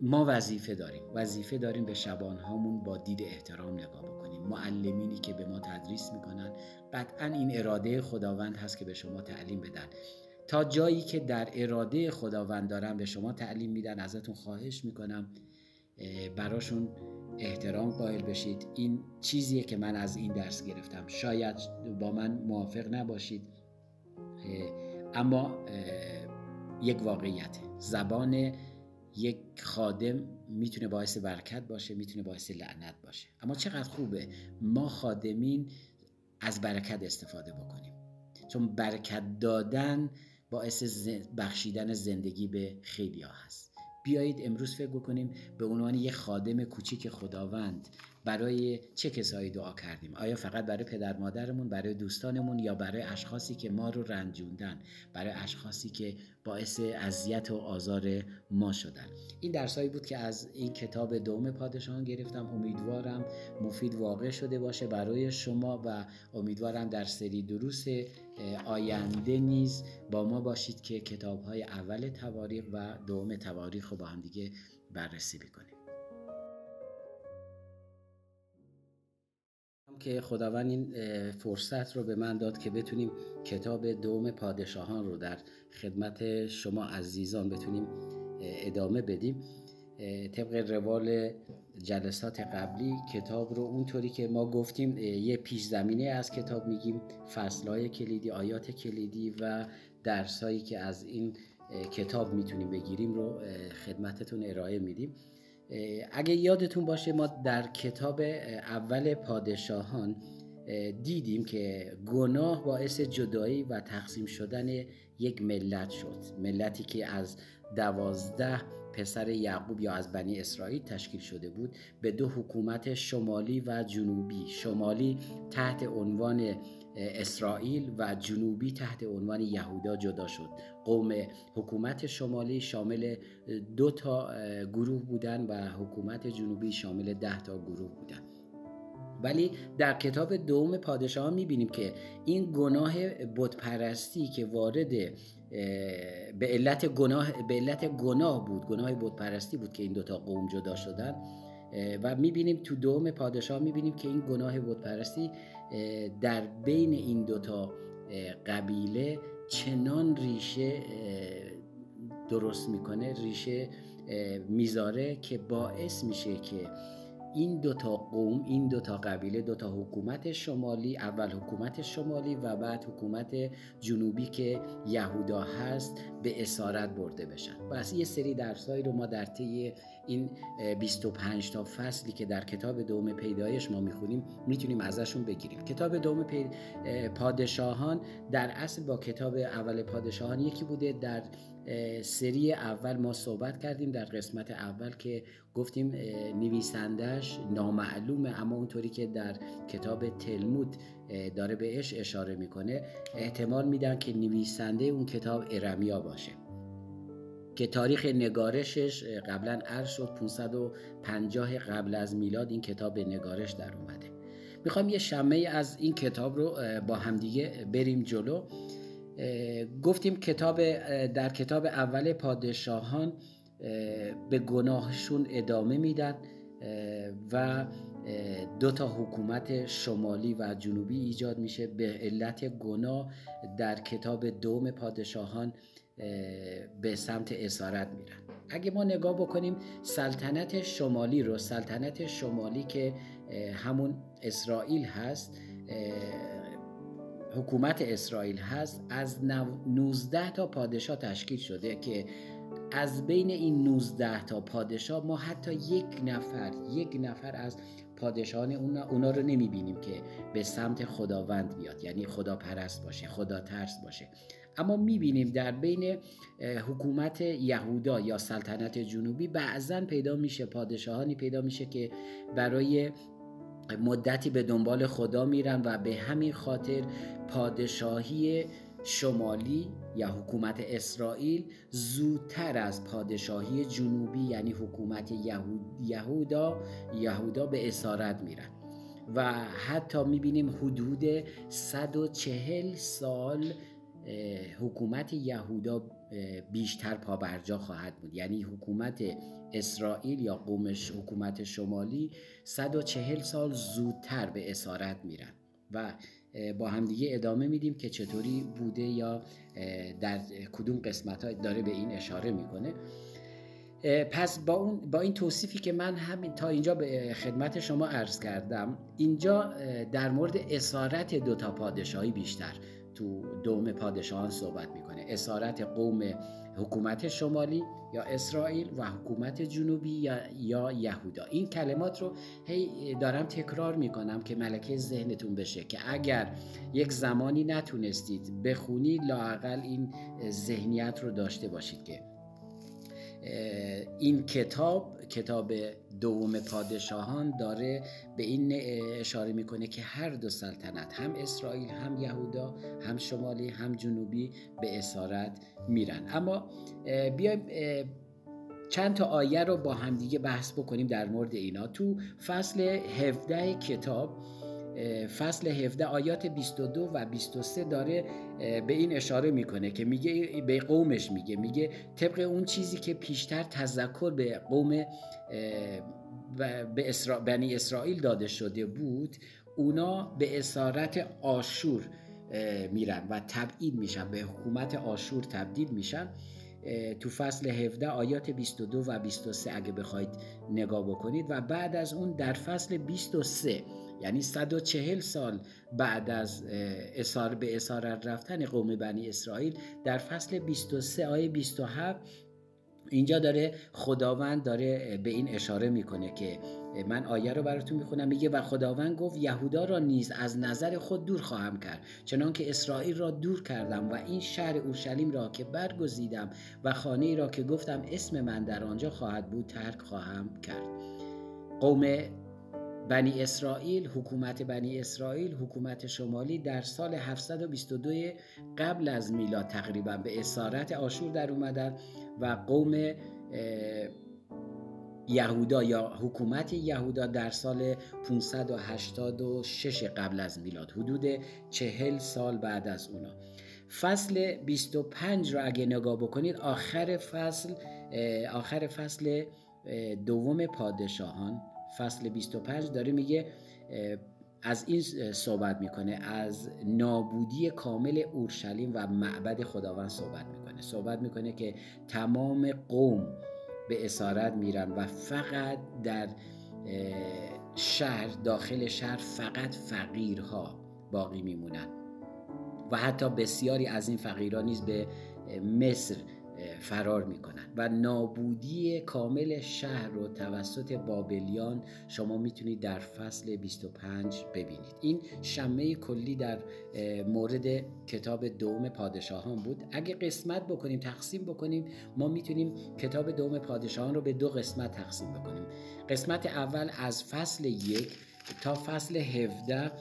ما وظیفه داریم. وظیفه داریم به شبانهامون با دید احترام نگاه بکنیم. معلمینی که به ما تدریس می‌کنن قطعا این اراده خداوند هست که به شما تعلیم بدن. تا جایی که در اراده خداوند دارن به شما تعلیم میدن ازتون خواهش می‌کنم براشون احترام قائل بشید. این چیزیه که من از این درس گرفتم. شاید با من موافق نباشید. اما یک واقعیت. زبان یک خادم می‌تونه باعث برکت باشه می‌تونه باعث لعنت باشه. اما چقدر خوبه ما خادمین از برکت استفاده بکنیم. چون برکت دادن باعث بخشیدن زندگی به خیلی ها هست. بیایید امروز فکر بکنیم به عنوان یک خادم کوچیک خداوند برای چه کسایی دعا کردیم؟ آیا فقط برای پدر مادرمون برای دوستانمون یا برای اشخاصی که ما رو رنجوندن برای اشخاصی که باعث اذیت و آزار ما شدن؟ این درسایی بود که از این کتاب دوم پادشاهان گرفتم. امیدوارم مفید واقع شده باشه برای شما و امیدوارم در سری دروس آینده نیز با ما باشید که کتاب های اول تواریخ و دوم تواریخ رو با هم دیگه بررسی بکنیم. که خداوند این فرصت رو به من داد که بتونیم کتاب دوم پادشاهان رو در خدمت شما عزیزان بتونیم ادامه بدیم. طبق روال جلسات قبلی کتاب رو اونطوری که ما گفتیم یه پیش زمینه از کتاب میگیم فصلهای کلیدی آیات کلیدی و درسایی که از این کتاب می‌تونیم بگیریم رو خدمتتون ارائه میدیم. اگه یادتون باشه ما در کتاب اول پادشاهان دیدیم که گناه باعث جدایی و تقسیم شدن یک ملت شد. ملتی که از دوازده پسر یعقوب یا از بنی اسرائیل تشکیل شده بود به دو حکومت شمالی و جنوبی. شمالی تحت عنوان اسرائیل و جنوبی تحت عنوان یهودا جدا شد. قوم حکومت شمالی شامل دو تا گروه بودن و حکومت جنوبی شامل ده تا گروه بودن. ولی در کتاب دوم پادشاه می‌بینیم که این گناه بتپرستی که وارد به علت گناه به علت گناه بود گناه بتپرستی بود که این دوتا قوم جدا شدن. و می‌بینیم تو دوم پادشاه می‌بینیم که این گناه بتپرستی در بین این دوتا قبیله چنان ریشه درست می‌کنه ریشه می‌ذاره که باعث میشه که این دوتا قوم این دوتا قبیله دوتا حکومت شمالی اول حکومت شمالی و بعد حکومت جنوبی که یهودا هست به اسارت برده بشن. پس یه سری درسایی رو ما در طی این 25 تا فصلی که در کتاب دوم پیدایش ما می‌خونیم می‌تونیم ازشون بگیریم. کتاب دوم پادشاهان در اصل با کتاب اول پادشاهان یکی بوده. در سری اول ما صحبت کردیم در قسمت اول که گفتیم نویسندش نامعلومه اما اونطوری که در کتاب تلمود داره بهش اشاره می‌کنه. احتمال میدن که نویسنده اون کتاب ارمیا باشه. که تاریخ نگارشش قبلا عرض شد 550 قبل از میلاد این کتاب به نگارش در اومده. می‌خوام یه شمه از این کتاب رو با همدیگه بریم جلو. گفتیم کتاب در کتاب اول پادشاهان به گناهشون ادامه میدن و دو تا حکومت شمالی و جنوبی ایجاد میشه به علت گناه در کتاب دوم پادشاهان. به سمت اسارت میرن. اگه ما نگاه بکنیم سلطنت شمالی رو سلطنت شمالی که همون اسرائیل هست حکومت اسرائیل هست از 19 تا پادشاه تشکیل شده که از بین این 19 تا پادشاه ما حتی یک نفر یک نفر از پادشاهان اونا, اونا رو نمی‌بینیم که به سمت خداوند بیاد. یعنی خدا پرست باشه خدا ترس باشه. اما می‌بینیم در بین حکومت یهودا یا سلطنت جنوبی بعضا پیدا میشه پادشاهانی پیدا میشه که برای مدتی به دنبال خدا میرن و به همین خاطر پادشاهی شمالی یا حکومت اسرائیل زودتر از پادشاهی جنوبی یعنی حکومت یهودا یهودا به اسارت میرن. و حتی می‌بینیم حدود 140 سال حکومت یهودا بیشتر پابرجا خواهد بود. یعنی حکومت اسرائیل یا قومش حکومت شمالی 140 سال زودتر به اسارت میرن و با همدیگه ادامه میدیم که چطوری بوده یا در کدوم قسمت داره به این اشاره می‌کنه. پس با, اون با این توصیفی که من همین تا اینجا به خدمت شما عرض کردم اینجا در مورد اسارت دوتا پادشاهی بیشتر. تو دوم پادشاهان صحبت می‌کنه. اسارت قوم حکومت شمالی یا اسرائیل و حکومت جنوبی یا, یا یهودا. این کلمات رو هی دارم تکرار می‌کنم که ملکه ذهنتون بشه که اگر یک زمانی نتونستید بخونی لاقل این ذهنیت رو داشته باشید که این کتاب کتاب دوم پادشاهان داره به این اشاره می‌کنه که هر دو سلطنت هم اسرائیل هم یهودا هم شمالی هم جنوبی به اسارت میرن. اما بیایم چند تا آیه رو با همدیگه بحث بکنیم در مورد اینا. تو فصل 17 کتاب فصل 17 آیات 22 و 23 داره به این اشاره می‌کنه که میگه به قومش میگه. میگه طبق اون چیزی که پیشتر تذکر به قوم به اسرا... بنی اسرائیل داده شده بود اونا به اسارت آشور میرن و تبعید میشن به حکومت آشور تبدیل میشن. تو فصل 17 آیات 22 و 23 اگه بخواید نگاه بکنید. و بعد از اون در فصل 23 یعنی 140 سال بعد از اسار به اسارت رفتن قوم بنی اسرائیل در فصل 23 آیه 27 اینجا داره خداوند داره به این اشاره می‌کنه که من آیه رو براتون می‌خونم میگه و خداوند گفت یهودا را نیز از نظر خود دور خواهم کرد چنان که اسرائیل را دور کردم و این شهر اورشلیم را که برگزیدم و خانه را که گفتم اسم من در آنجا خواهد بود ترک خواهم کرد. قوم بنی اسرائیل حکومت بنی اسرائیل حکومت شمالی در سال 722 قبل از میلاد تقریبا به اسارت آشور در اومدن و قوم یهودا یا حکومت یهودا در سال 586 قبل از میلاد حدود چهل سال بعد از اونا. فصل 25 رو اگه نگاه بکنید آخر فصل آخر فصل دوم پادشاهان فصل 25 داره میگه از این صحبت می‌کنه از نابودی کامل اورشلیم و معبد خداوند صحبت می‌کنه. صحبت می‌کنه که تمام قوم به اسارت میرن و فقط در شهر داخل شهر فقط فقیرها باقی میمونن. و حتی بسیاری از این فقیران نیز به مصر فرار می‌کنن. و نابودی کامل شهر رو توسط بابلیان شما می‌تونید در فصل 25 ببینید. این شمه کلی در مورد کتاب دوم پادشاهان بود. اگه قسمت بکنیم تقسیم بکنیم ما می‌تونیم کتاب دوم پادشاهان رو به دو قسمت تقسیم بکنیم. قسمت اول از فصل یک تا فصل 17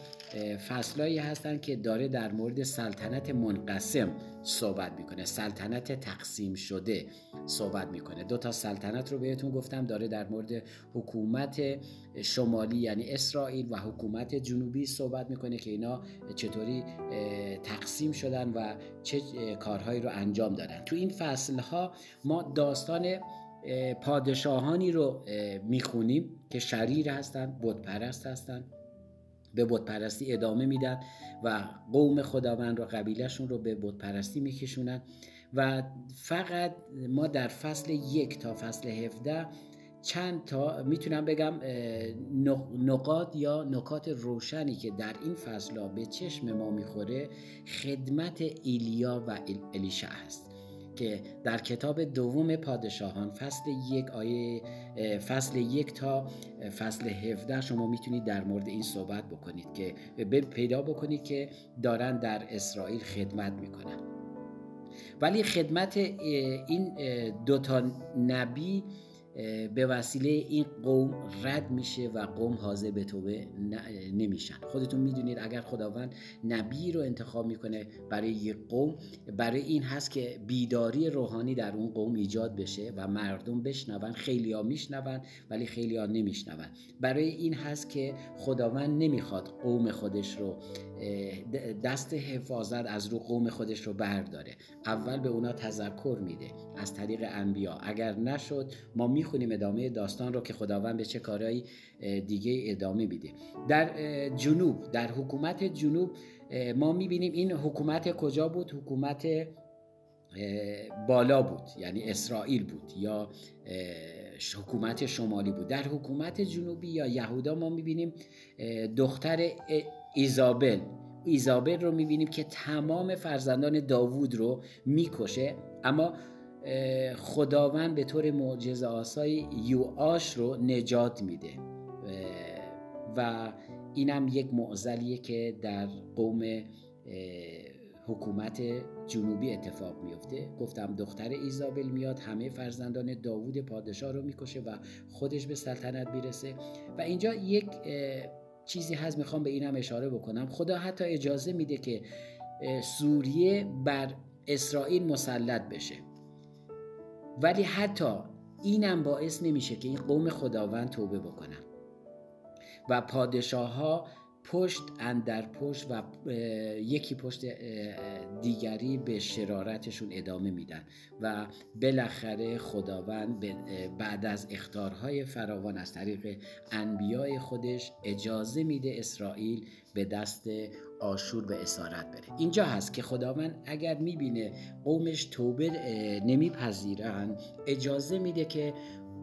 فصلایی هستن که داره در مورد سلطنت منقسم صحبت می‌کنه. سلطنت تقسیم شده صحبت می‌کنه. دو تا سلطنت رو بهتون گفتم داره در مورد حکومت شمالی یعنی اسرائیل و حکومت جنوبی صحبت می‌کنه که اینا چطوری تقسیم شدن و چه کارهایی رو انجام دادن. تو این فصل ها ما داستان پادشاهانی رو می‌خونیم که شریر هستن بودپرست هستن. به بودپرستی ادامه میدن و قوم خداوند رو قبیلهشون رو به بودپرستی میکشونن و فقط ما در فصل یک تا فصل 17 چند تا می‌تونم بگم نقاط یا نکات روشنی که در این فصل به چشم ما می‌خوره خدمت ایلیا و الیشع هست. که در کتاب دوم پادشاهان فصل یک آیه فصل یک تا فصل 17 شما می‌تونید در مورد این صحبت بکنید که پیدا بکنید که دارن در اسرائیل خدمت می‌کنن. ولی خدمت این دوتا نبی به وسیله این قوم رد میشه و قوم حاضر به توبه نمیشن. خودتون می‌دونید اگر خداوند نبی رو انتخاب می‌کنه برای یک قوم برای این هست که بیداری روحانی در اون قوم ایجاد بشه و مردم بشنون خیلی ها میشنون ولی خیلی ها نمیشنون. برای این هست که خداوند نمی‌خواد قوم خودش رو دست حفاظت از رو قوم خودش رو برداره. اول به اونا تذکر میده از طریق انبیا. اگر نشد ما می‌خونیم ادامه داستان رو که خداوند به چه کارهایی دیگه ادامه میده. در جنوب در حکومت جنوب ما می‌بینیم این حکومت کجا بود؟ حکومت بالا بود یعنی اسرائیل بود یا حکومت شمالی بود. در حکومت جنوبی یا یهودا ما می‌بینیم دختر ایزابل. ایزابل رو می‌بینیم که تمام فرزندان داوود رو می‌کشه اما خداوند به طور معجزه آسای یوآش رو نجات میده. و اینم یک معزلیه که در قوم حکومت جنوبی اتفاق میفته گفتم دختر ایزابل میاد همه فرزندان داوود پادشاه رو می‌کشه و خودش به سلطنت می‌رسه. و اینجا یک چیزی هست می‌خوام به اینم اشاره بکنم. خدا حتی اجازه میده که سوریه بر اسرائیل مسلط بشه. ولی حتی اینم باعث نمیشه که این قوم خداوند توبه بکنن. و پادشاه ها پشت اندر پشت و یکی پشت دیگری به شرارتشون ادامه میدن و بالاخره خداوند بعد از اختارهای فراوان از طریق انبیای خودش اجازه میده اسرائیل به دست آشور به اسارت بره. اینجا هست که خداوند اگر می‌بینه قومش توبه نمیپذیرن اجازه میده که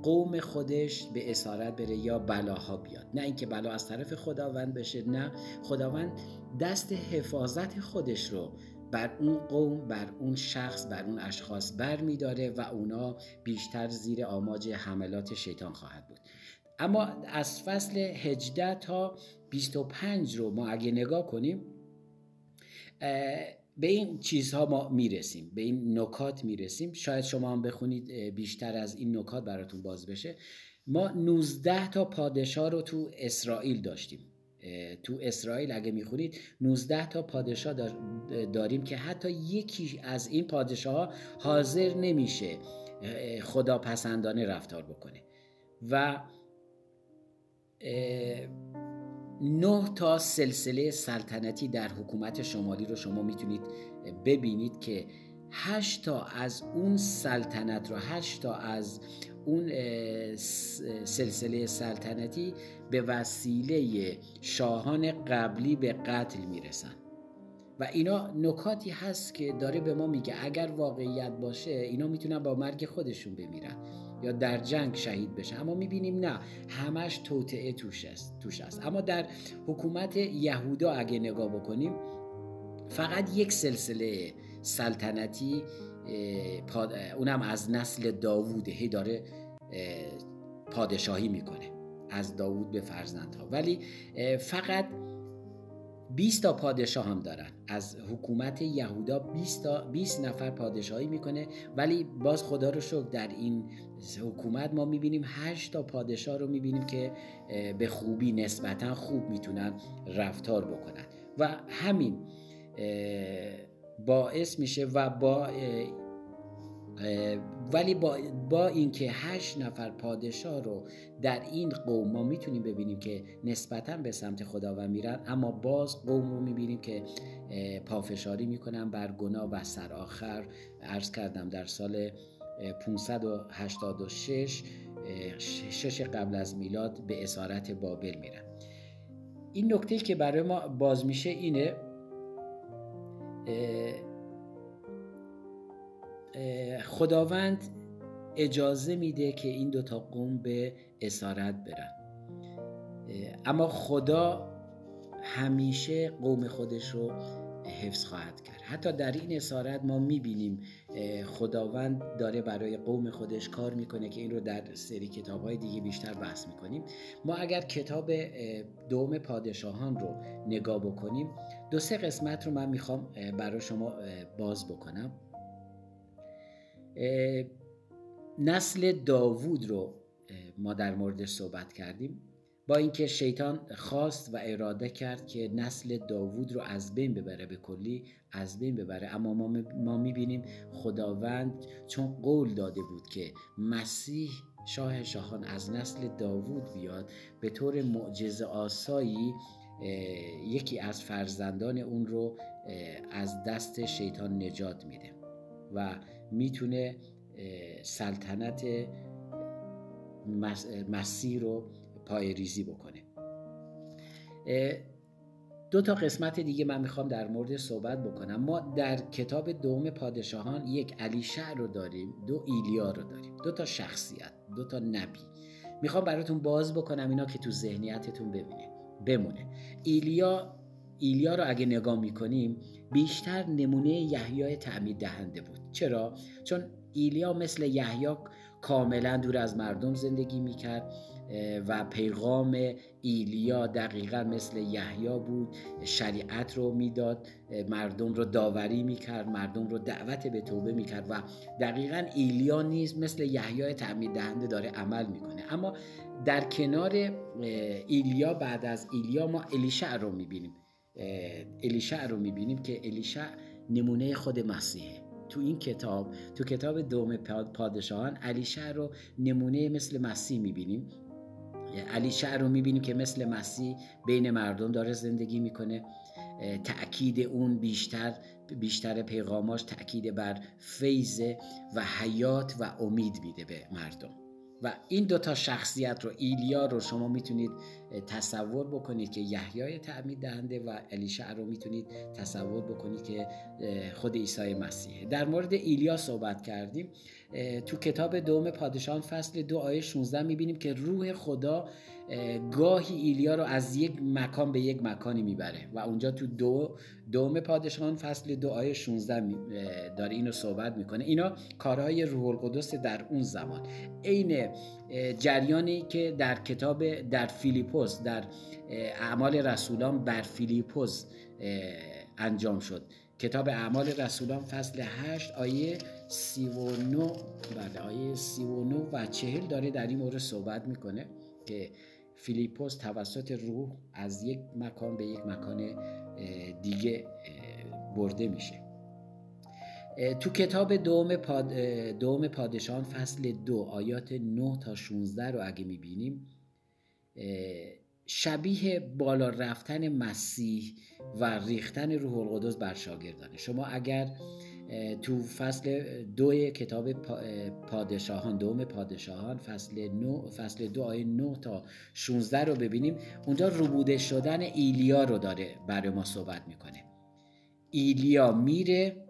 قوم خودش به اسارت بره یا بلاها بیاد. نه اینکه بلا از طرف خداوند بشه نه. خداوند دست حفاظت خودش رو بر اون قوم بر اون شخص بر اون اشخاص بر میداره و اونا بیشتر زیر آماج حملات شیطان خواهد بود. اما از فصل 18 تا 25 رو ما اگه نگاه کنیم به این چیزها ما می‌رسیم به این نکات می‌رسیم. شاید شما هم بخونید بیشتر از این نکات براتون باز بشه. ما 19 تا پادشاه رو تو اسرائیل داشتیم. تو اسرائیل اگه می‌خونید 19 تا پادشاه داریم که حتی یکی از این پادشاه ها حاضر نمیشه خدا پسندانه رفتار بکنه. و نه تا سلسله سلطنتی در حکومت شمالی رو شما می‌تونید ببینید که هشت تا از اون سلطنت رو هشت تا از اون سلسله سلطنتی به وسیله شاهان قبلی به قتل می‌رسن. و اینا نکاتی هست که داره به ما میگه. اگر واقعیت باشه اینا می‌تونن با مرگ خودشون بمیرن. یا در جنگ شهید بشن اما می‌بینیم نه همش توطعه توش است توش است. اما در حکومت یهودا اگه نگاه بکنیم فقط یک سلسله سلطنتی اونم از نسل داوود هی داره پادشاهی می‌کنه. از داوود به فرزندها. ولی فقط 20 تا پادشاه هم دارن. از حکومت یهودا 20 تا 20 نفر پادشاهی می‌کنه. ولی باز خدا رو شکر در این حکومت ما می‌بینیم 8 تا پادشاه رو می‌بینیم که به خوبی نسبتا خوب می‌تونن رفتار بکنن. و همین باعث میشه و با ولی با, با اینکه هشت نفر پادشاه رو در این قوم ما می‌تونیم ببینیم که نسبتا به سمت خداوند میرن اما باز قوم رو می‌بینیم که پافشاری می‌کنن بر گناه و سر آخر عرض کردم در سال 586 شش قبل از میلاد به اسارت بابل میرن. این نکته که برای ما باز میشه اینه خداوند اجازه میده که این دوتا قوم به اسارت برن. اما خدا همیشه قوم خودش رو حفظ خواهد کرد. حتی در این اسارت ما می‌بینیم خداوند داره برای قوم خودش کار می‌کنه که این رو در سری کتاب های دیگه بیشتر بحث می‌کنیم. ما اگر کتاب دوم پادشاهان رو نگاه بکنیم دو سه قسمت رو من می‌خوام برای شما باز بکنم. نسل داوود رو ما در موردش صحبت کردیم با اینکه شیطان خواست و اراده کرد که نسل داوود رو از بین ببره به کلی از بین ببره. اما ما می‌بینیم خداوند چون قول داده بود که مسیح شاه شاهان از نسل داوود بیاد به طور معجزه آسایی یکی از فرزندان اون رو از دست شیطان نجات میده. و می‌تونه سلطنت مسیح رو پای ریزی بکنه. دو تا قسمت دیگه من می‌خوام در مورد صحبت بکنم. ما در کتاب دوم پادشاهان یک علیشع رو داریم دو ایلیا رو داریم. دو تا شخصیت دو تا نبی. می‌خوام براتون باز بکنم اینا که تو ذهنیتتون ببینید. بمونه. ایلیا ایلیا رو اگه نگاه می‌کنیم بیشتر نمونه یحیای تعمید دهنده بود. چرا؟ چون ایلیا مثل یحیی کاملا دور از مردم زندگی می‌کرد و پیغام ایلیا دقیقا مثل یحیی بود. شریعت رو می‌داد مردم رو داوری می‌کرد مردم رو دعوت به توبه می‌کرد و دقیقا ایلیا نیز مثل یحیی تعمید دهنده داره عمل می‌کنه. اما در کنار ایلیا بعد از ایلیا ما الیشع رو می‌بینیم. الیشع رو می‌بینیم که الیشع نمونه خود مسیحه تو این کتاب تو کتاب دوم پادشاهان الیشع رو نمونه مثل مسیح می‌بینیم. الیشع رو می‌بینیم که مثل مسیح بین مردم داره زندگی می‌کنه. تأکید اون بیشتر بیشتر پیغاماش تأکید بر فیض و حیات و امید میده به مردم. و این دوتا شخصیت رو ایلیا رو شما می‌تونید تصور بکنید که یحیای تعمید دهنده و الیشع رو می‌تونید تصور بکنید که خود عیسی مسیحه در مورد ایلیا صحبت کردیم. تو کتاب دوم پادشاهان فصل دو آیه 16 می‌بینیم که روح خدا گاهی ایلیا رو از یک مکان به یک مکانی می‌بره و اونجا تو دو دوم پادشاهان فصل دو آیه 16 داره اینو صحبت می‌کنه. اینا کارهای روح القدس در اون زمان. عین جریانی که در کتاب در فیلیپوس در اعمال رسولان بر فیلیپوس انجام شد. کتاب اعمال رسولان فصل 8 آیه 39 بله آیه 39 و 40 داره در این مورد صحبت می‌کنه که فیلیپوس توسط روح از یک مکان به یک مکان دیگه برده میشه. تو کتاب دوم, پاد... دوم پادشان فصل دو آیات 9 تا 16 رو اگه می‌بینیم شبیه بالا رفتن مسیح و ریختن روح القدس بر شاگردانه. شما اگر تو فصل دو کتاب پادشاهان دوم پادشاهان فصل, نو فصل دو آیه 9 تا 16 رو ببینیم. اونجا روبوده شدن ایلیا رو داره برای ما صحبت می‌کنه. ایلیا میره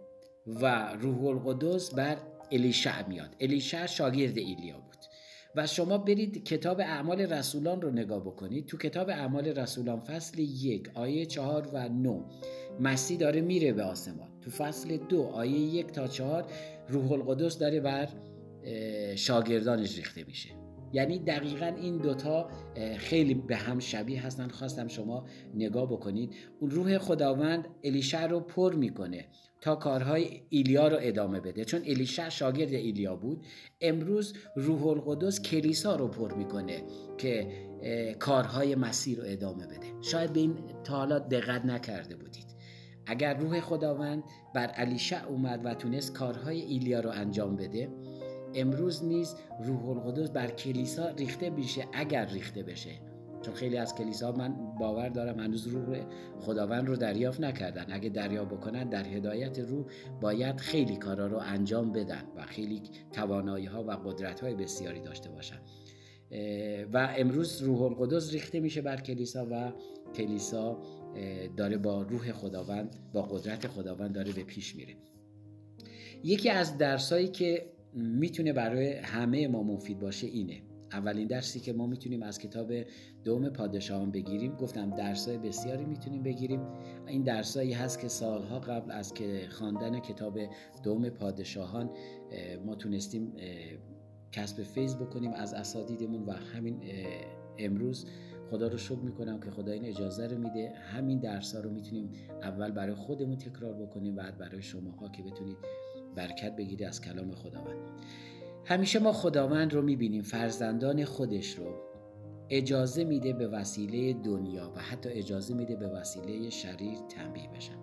و روح القدس بر الیشع میاد. الیشع شاگرد ایلیا بود. و شما برید کتاب اعمال رسولان رو نگاه بکنید. تو کتاب اعمال رسولان فصل یک آیه چهار و نو مسیح داره میره به آسمان. تو فصل دو آیه یک تا چهار روح القدس داره بر شاگردانش ریخته میشه. یعنی دقیقا این دوتا خیلی به هم شبیه هستن. خواستم شما نگاه بکنید. اون روح خداوند الیشع رو پر می‌کنه تا کارهای ایلیا رو ادامه بده. چون الیشع شاگرد ایلیا بود. امروز روح القدس کلیسا رو پر می‌کنه که کارهای مسیر رو ادامه بده. شاید به این تا حالا دقت نکرده بودید. اگر روح خداوند بر الیشع اومد و تونست کارهای ایلیا رو انجام بده امروز نیز روح القدس بر کلیسا ریخته میشه اگر ریخته بشه. چون خیلی از کلیسا من باور دارم هنوز روح خداوند رو دریافت نکردن. اگه دریافت بکنن در هدایت روح باید خیلی کارا رو انجام بدن و خیلی توانایی ها و قدرت های بسیاری داشته باشن. و امروز روح القدس ریخته میشه بر کلیسا و کلیسا داره با روح خداوند با قدرت خداوند داره به پیش میره. یکی از درسایی که می‌تونه برای همه ما مفید باشه اینه. اولین درسی که ما می‌تونیم از کتاب دوم پادشاهان بگیریم. گفتم درسای بسیاری می‌تونیم بگیریم. این درسایی هست که سالها قبل از که خواندن کتاب دوم پادشاهان ما تونستیم کسب فیض بکنیم از اساتیدمون و همین امروز خدا رو شکر می‌کنم که خدا این اجازه رو میده. همین درس ها رو می‌تونیم اول برای خودمون تکرار بکنیم بعد برای شماها که بتونید برکت بگیری از کلام خداوند. همیشه ما خداوند رو می‌بینیم فرزندان خودش رو اجازه میده به وسیله دنیا و حتی اجازه میده به وسیله شریر تنبیه بشن.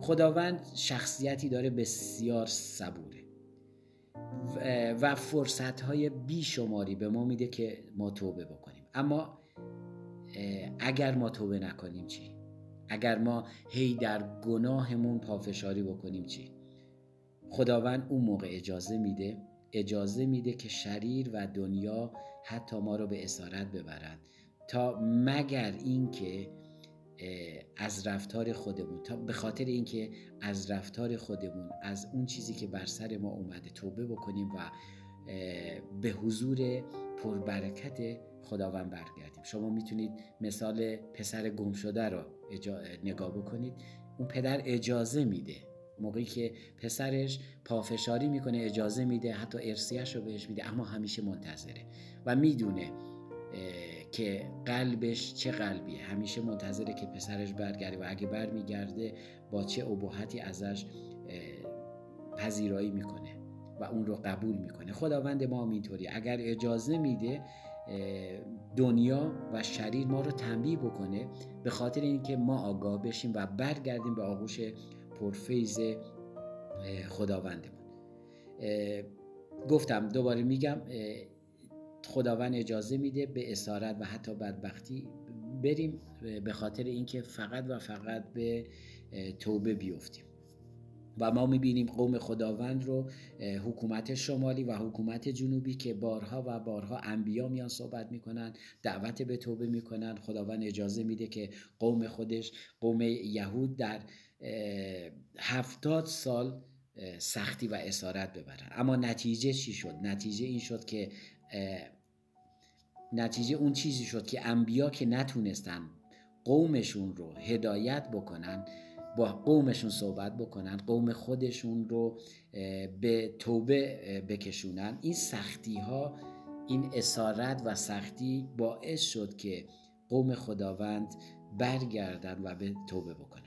خداوند شخصیتی داره بسیار صبوره. و فرصت های بیشماری به ما میده که ما توبه بکنیم. اما اگر ما توبه نکنیم چی؟ اگر ما هی در گناهمون پافشاری بکنیم چی؟ خداوند اون موقع اجازه میده اجازه میده که شریر و دنیا حتی ما رو به اسارت ببرند تا مگر اینکه از رفتار خودمون تا به خاطر اینکه از رفتار خودمون از اون چیزی که بر سر ما اومده توبه بکنیم و به حضور پربرکت خداوند برگردیم. شما می‌تونید مثال پسر گم شده رو نگاه بکنید. اون پدر اجازه میده. موقعی که پسرش پافشاری می‌کنه اجازه میده حتی ارسیش رو بهش میده اما همیشه منتظره. و می‌دونه که قلبش چه قلبیه. همیشه منتظره که پسرش برگرده و اگه برمیگرده با چه ابهتی ازش پذیرایی می‌کنه و اون رو قبول می‌کنه. خداوند ما اینطوری اگر اجازه میده دنیا و شریر ما رو تنبیه بکنه به خاطر اینکه ما آگاه بشیم و برگردیم به آغوش پرفیز خداوندمون. گفتم دوباره میگم خداوند اجازه میده به اسارت و حتی بدبختی بریم به خاطر اینکه فقط و فقط به توبه بیفتیم. و ما می‌بینیم قوم خداوند رو حکومت شمالی و حکومت جنوبی که بارها و بارها انبیا میان صحبت می‌کنن دعوت به توبه می‌کنن. خداوند اجازه میده که قوم خودش قوم یهود در هفتاد سال سختی و اسارت ببرن. اما نتیجه چی شد؟ نتیجه این شد که نتیجه اون چیزی شد که انبیا که نتونستن قومشون رو هدایت بکنن با قومشون صحبت بکنن قوم خودشون رو به توبه بکشونن. این سختی ها این اسارت و سختی باعث شد که قوم خداوند برگردن و به توبه بکنن.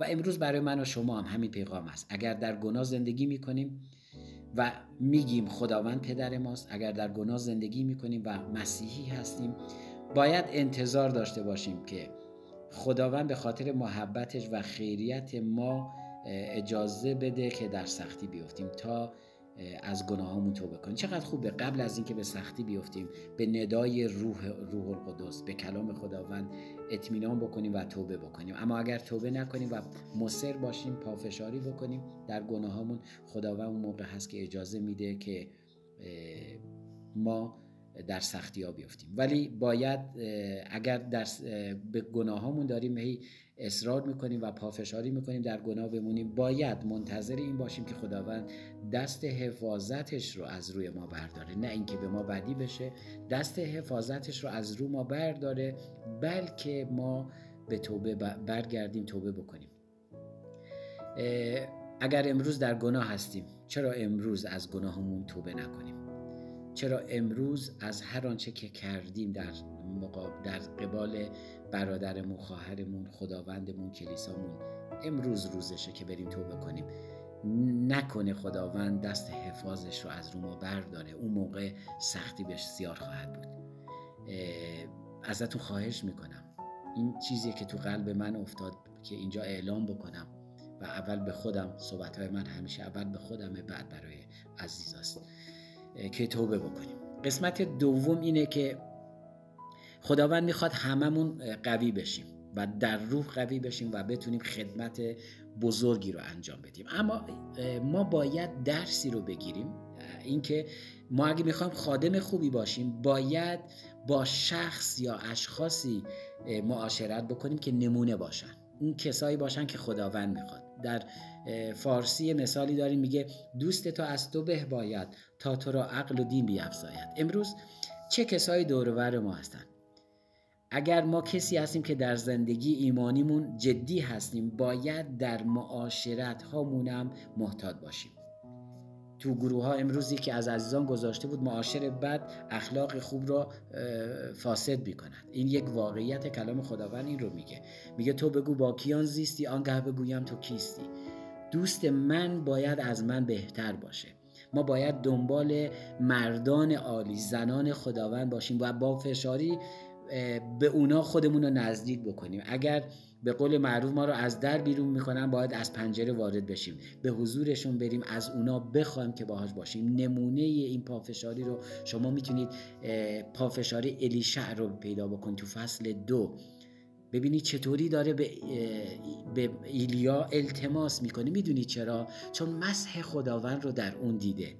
و امروز برای من و شما هم همین پیغام است اگر در گناه زندگی می‌کنیم و میگیم خداوند پدر ماست اگر در گناه زندگی می‌کنیم و مسیحی هستیم باید انتظار داشته باشیم که خداوند به خاطر محبتش و خیریت ما اجازه بده که در سختی بیفتیم تا از گناهامون توبه کنیم. چقدر خوبه قبل از اینکه به سختی بیفتیم به ندای روح روح القدس به کلام خداوند اطمینان بکنیم و توبه بکنیم. اما اگر توبه نکنیم و مصر باشیم پافشاری بکنیم در گناهامون خداوند اون موقع هست که اجازه میده که ما در سختی ها بیفتیم ولی باید اگر در به گناهامون داریم هی اصرار می‌کنیم و پافشاری می‌کنیم در گناه بمونیم باید منتظر این باشیم که خداوند دست حفاظتش رو از روی ما برداره. نه اینکه به ما بدی بشه دست حفاظتش رو از رو ما برداره بلکه ما به توبه برگردیم توبه بکنیم. اگر امروز در گناه هستیم چرا امروز از گناهمون توبه نکنیم؟ چرا امروز از هر آنچه که کردیم در در قبال برادرمون خواهرمون خداوندمون کلیسامون امروز روزشه که بریم توبه کنیم. نکنه خداوند دست حفاظش رو از رو ما برداره. اون موقع سختی بسیار خواهد بود. ازتون خواهش می‌کنم. این چیزی که تو قلب من افتاد که اینجا اعلام بکنم و اول به خودم صحبت های من همیشه اول به خودم بعد برای عزیزاست. که توبه بکنیم. قسمت دوم اینه که خداوند می‌خواد هممون قوی بشیم و در روح قوی بشیم و بتونیم خدمت بزرگی رو انجام بدیم. اما ما باید درسی رو بگیریم. اینکه ما اگه می‌خوایم خادم خوبی باشیم باید با شخص یا اشخاصی معاشرت بکنیم که نمونه باشن. اون کسایی باشن که خداوند می‌خواد. در فارسی مثالی داریم میگه دوست تو از تو به باید تا تو را عقل و دین بیافزاید امروز چه کسایی دورور ما هستن؟ اگر ما کسی هستیم که در زندگی ایمانیمون جدی هستیم باید در معاشرت هامونم محتاط باشیم. تو گروه ها امروزی که از عزیزان گذاشته بود معاشر بد اخلاق خوب را فاسد می‌کند. این یک واقعیت کلام خداوند این رو میگه. میگه تو بگو با کیان زیستی آنگه بگویم تو کیستی. دوست من باید از من بهتر باشه. ما باید دنبال مردان عالی زنان خداوند باشیم و با فشاری به اونا خودمون رو نزدیک بکنیم. اگر به قول معروف ما رو از در بیرون می‌کنن باید از پنجره وارد بشیم. به حضورشون بریم از اونا بخوایم که باهاش باشیم. نمونه این پافشاری رو شما می‌تونید پافشاری الیشع رو پیدا بکنید تو فصل دو. ببینید چطوری داره به, به ایلیا التماس می‌کنه. می‌دونید چرا؟ چون مسح خداوند رو در اون دیده.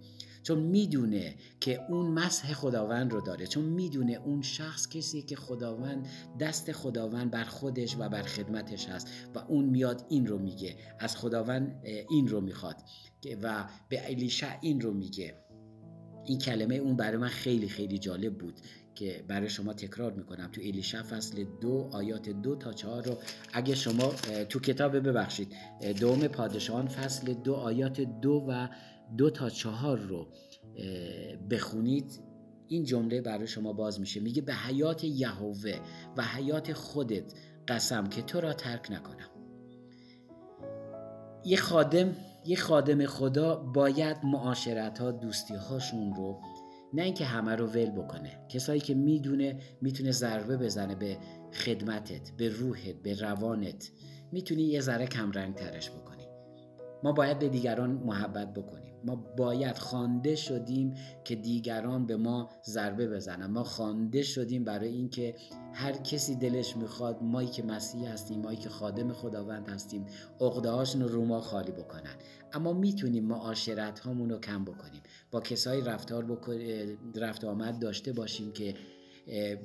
چون می‌دونه که اون مسح خداوند رو داره چون می‌دونه اون شخص کسی که خداوند دست خداوند بر خودش و بر خدمتش هست و اون میاد این رو میگه از خداوند این رو می‌خواد و به الیشع این رو میگه. این کلمه اون برای من خیلی خیلی جالب بود که برای شما تکرار می‌کنم. تو الیشع فصل دو آیات دو تا چهار رو اگه شما تو کتاب ببخشید دوم پادشاهان فصل دو آیات دو و دو تا چهار رو بخونید این جمله برای شما باز میشه. میگه به حیات یهوه و حیات خودت قسم که تو را ترک نکنم. یه خادم یه خادم خدا باید معاشرت ها دوستی هاشون رو نه اینکه همه رو ول بکنه. کسایی که می‌دونه می‌تونه ضربه بزنه به خدمتت به روحت به روانت. می‌تونی یه ذره کم رنگ ترش بکنی. ما باید به دیگران محبت بکنیم. ما باید خوانده شدیم که دیگران به ما ضربه بزنن. ما خوانده شدیم برای اینکه هر کسی دلش می‌خواد مایی که مسیح هستیم مایی که خادم خداوند هستیم عقده هاشون رو ما خالی بکنن. اما می‌تونیم معاشرت هامون رو کم بکنیم. با کسایی رفتار رفت آمد داشته باشیم که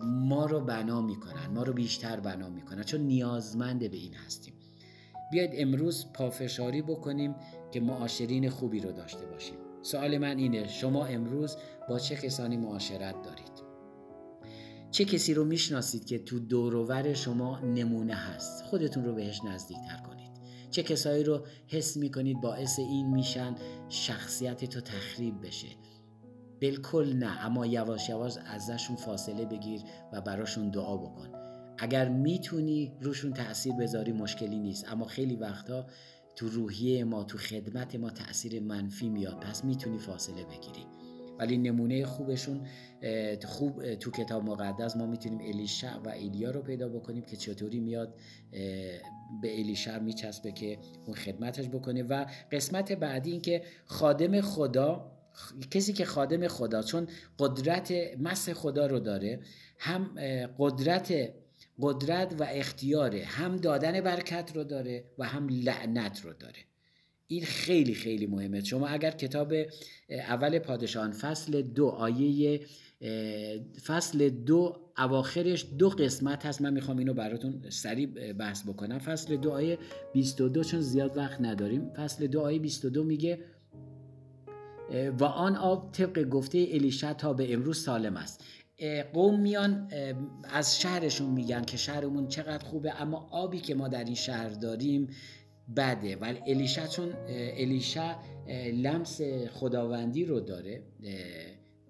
ما رو بنا می‌کنن ما رو بیشتر بنا می‌کنن. چون نیازمنده به این هستیم. بیاید امروز پافشاری بکنیم. که معاشرین خوبی رو داشته باشیم. سوال من اینه شما امروز با چه کسانی معاشرت دارید؟ چه کسی رو می‌شناسید که تو دوروور شما نمونه هست؟ خودتون رو بهش نزدیکتر کنید. چه کسایی رو حس می‌کنید باعث این میشن شخصیت تو تخریب بشه؟ بالکل نه اما یواش یواش ازشون فاصله بگیر و براشون دعا بکن. اگر می‌تونی روشون تاثیر بذاری مشکلی نیست. اما خیلی وقتا تو روحیه ما تو خدمت ما تاثیر منفی میاد. پس می‌تونی فاصله بگیری. ولی نمونه خوبشون خوب تو کتاب مقدس ما می‌تونیم الیشع و ایلیا رو پیدا بکنیم که چطوری میاد به الیشع میچسبه که اون خدمتش بکنه. و قسمت بعدی این که خادم خدا کسی که خادم خدا چون قدرت مس خدا رو داره هم قدرت قدرت و اختیاره. هم دادن برکت رو داره و هم لعنت رو داره. این خیلی خیلی مهمه. شما اگر کتاب اول پادشاهان فصل دو آیه فصل دو اواخرش دو قسمت هست. من می‌خوام اینو براتون سریع بحث بکنم. فصل دو آیه 22 چون زیاد وقت نداریم. فصل دو آیه 22 میگه و آن آب طبق گفته الیشا تا به امروز سالم است. قوم میان از شهرشون میگن که شهرمون چقدر خوبه اما آبی که ما در این شهر داریم بده. ولی الیشا چون الیشا لمس خداوندی رو داره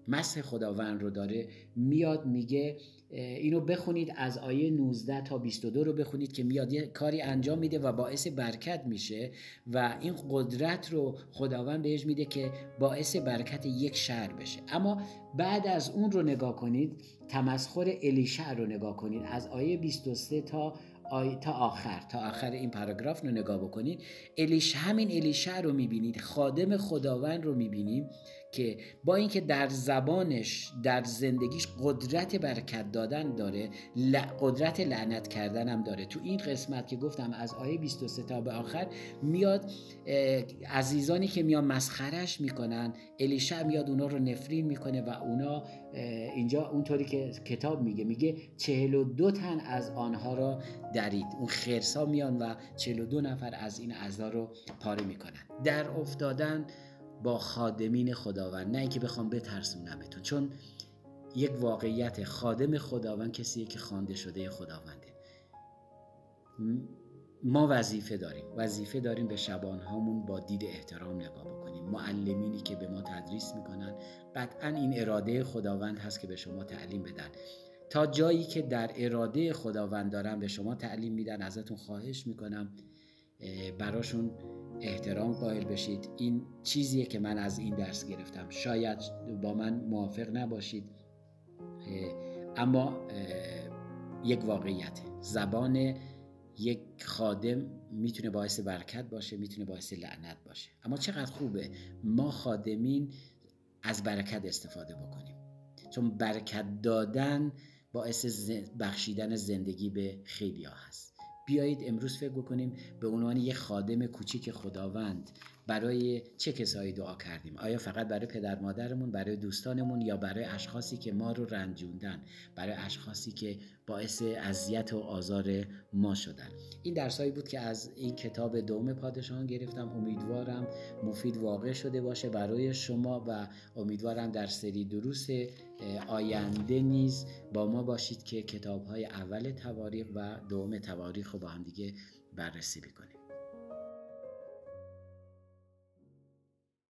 مسح خداوند رو داره میاد میگه اینو بخونید از آیه 19 تا 22 رو بخونید که میاد یه کاری انجام میده و باعث برکت میشه و این قدرت رو خداوند بهش میده که باعث برکت یک شهر بشه. اما بعد از اون رو نگاه کنید تمسخر الیشع رو نگاه کنید. از آیه 23 تا آی تا آخر تا آخر این پاراگراف رو نگاه بکنید. الیش همین الیشع رو می‌بینید. خادم خداوند رو می‌بینیم. که با اینکه در زبانش در زندگیش قدرت برکت دادن داره قدرت لعنت کردن هم داره. تو این قسمت که گفتم از آیه 23 تا به آخر میاد عزیزانی که میان مسخرش می‌کنن الیشع میاد اونا رو نفرین می‌کنه و اونا اینجا اونطوری که کتاب میگه میگه 42 تن از آنها را درید. اون خرسا میان و 42 نفر از این اعضا رو پاره می‌کنن. در افتادن با خادمین خداوند نه اینکه بخوام بترسونمتون چون یک واقعیت خادم خداوند کسیه که خوانده شده خداونده. ما وظیفه داریم. وظیفه داریم به شبانهامون با دید احترام نگاه بکنیم. معلمینی که به ما تدریس می‌کنن قطعا این اراده خداوند هست که به شما تعلیم بدن. تا جایی که در اراده خداوند دارن به شما تعلیم میدن ازتون خواهش می‌کنم براشون احترام قائل بشید. این چیزیه که من از این درس گرفتم. شاید با من موافق نباشید. اما یک واقعیت. زبان یک خادم می‌تونه باعث برکت باشه می‌تونه باعث لعنت باشه. اما چقدر خوبه ما خادمین از برکت استفاده بکنیم. چون برکت دادن باعث بخشیدن زندگی به خیلی ها هست. بیایید امروز فکر بکنیم به عنوان یک خادم کوچیک خداوند برای چه کسایی دعا کردیم؟ آیا فقط برای پدر مادرمون برای دوستانمون یا برای اشخاصی که ما رو رنجوندن برای اشخاصی که باعث اذیت و آزار ما شدن؟ این درسایی بود که از این کتاب دوم پادشاهان گرفتم. امیدوارم مفید واقع شده باشه برای شما و امیدوارم در سری دروس آینده نیز با ما باشید که کتاب های اول تواریخ و دوم تواریخ رو با هم دیگه بررسی بکنیم.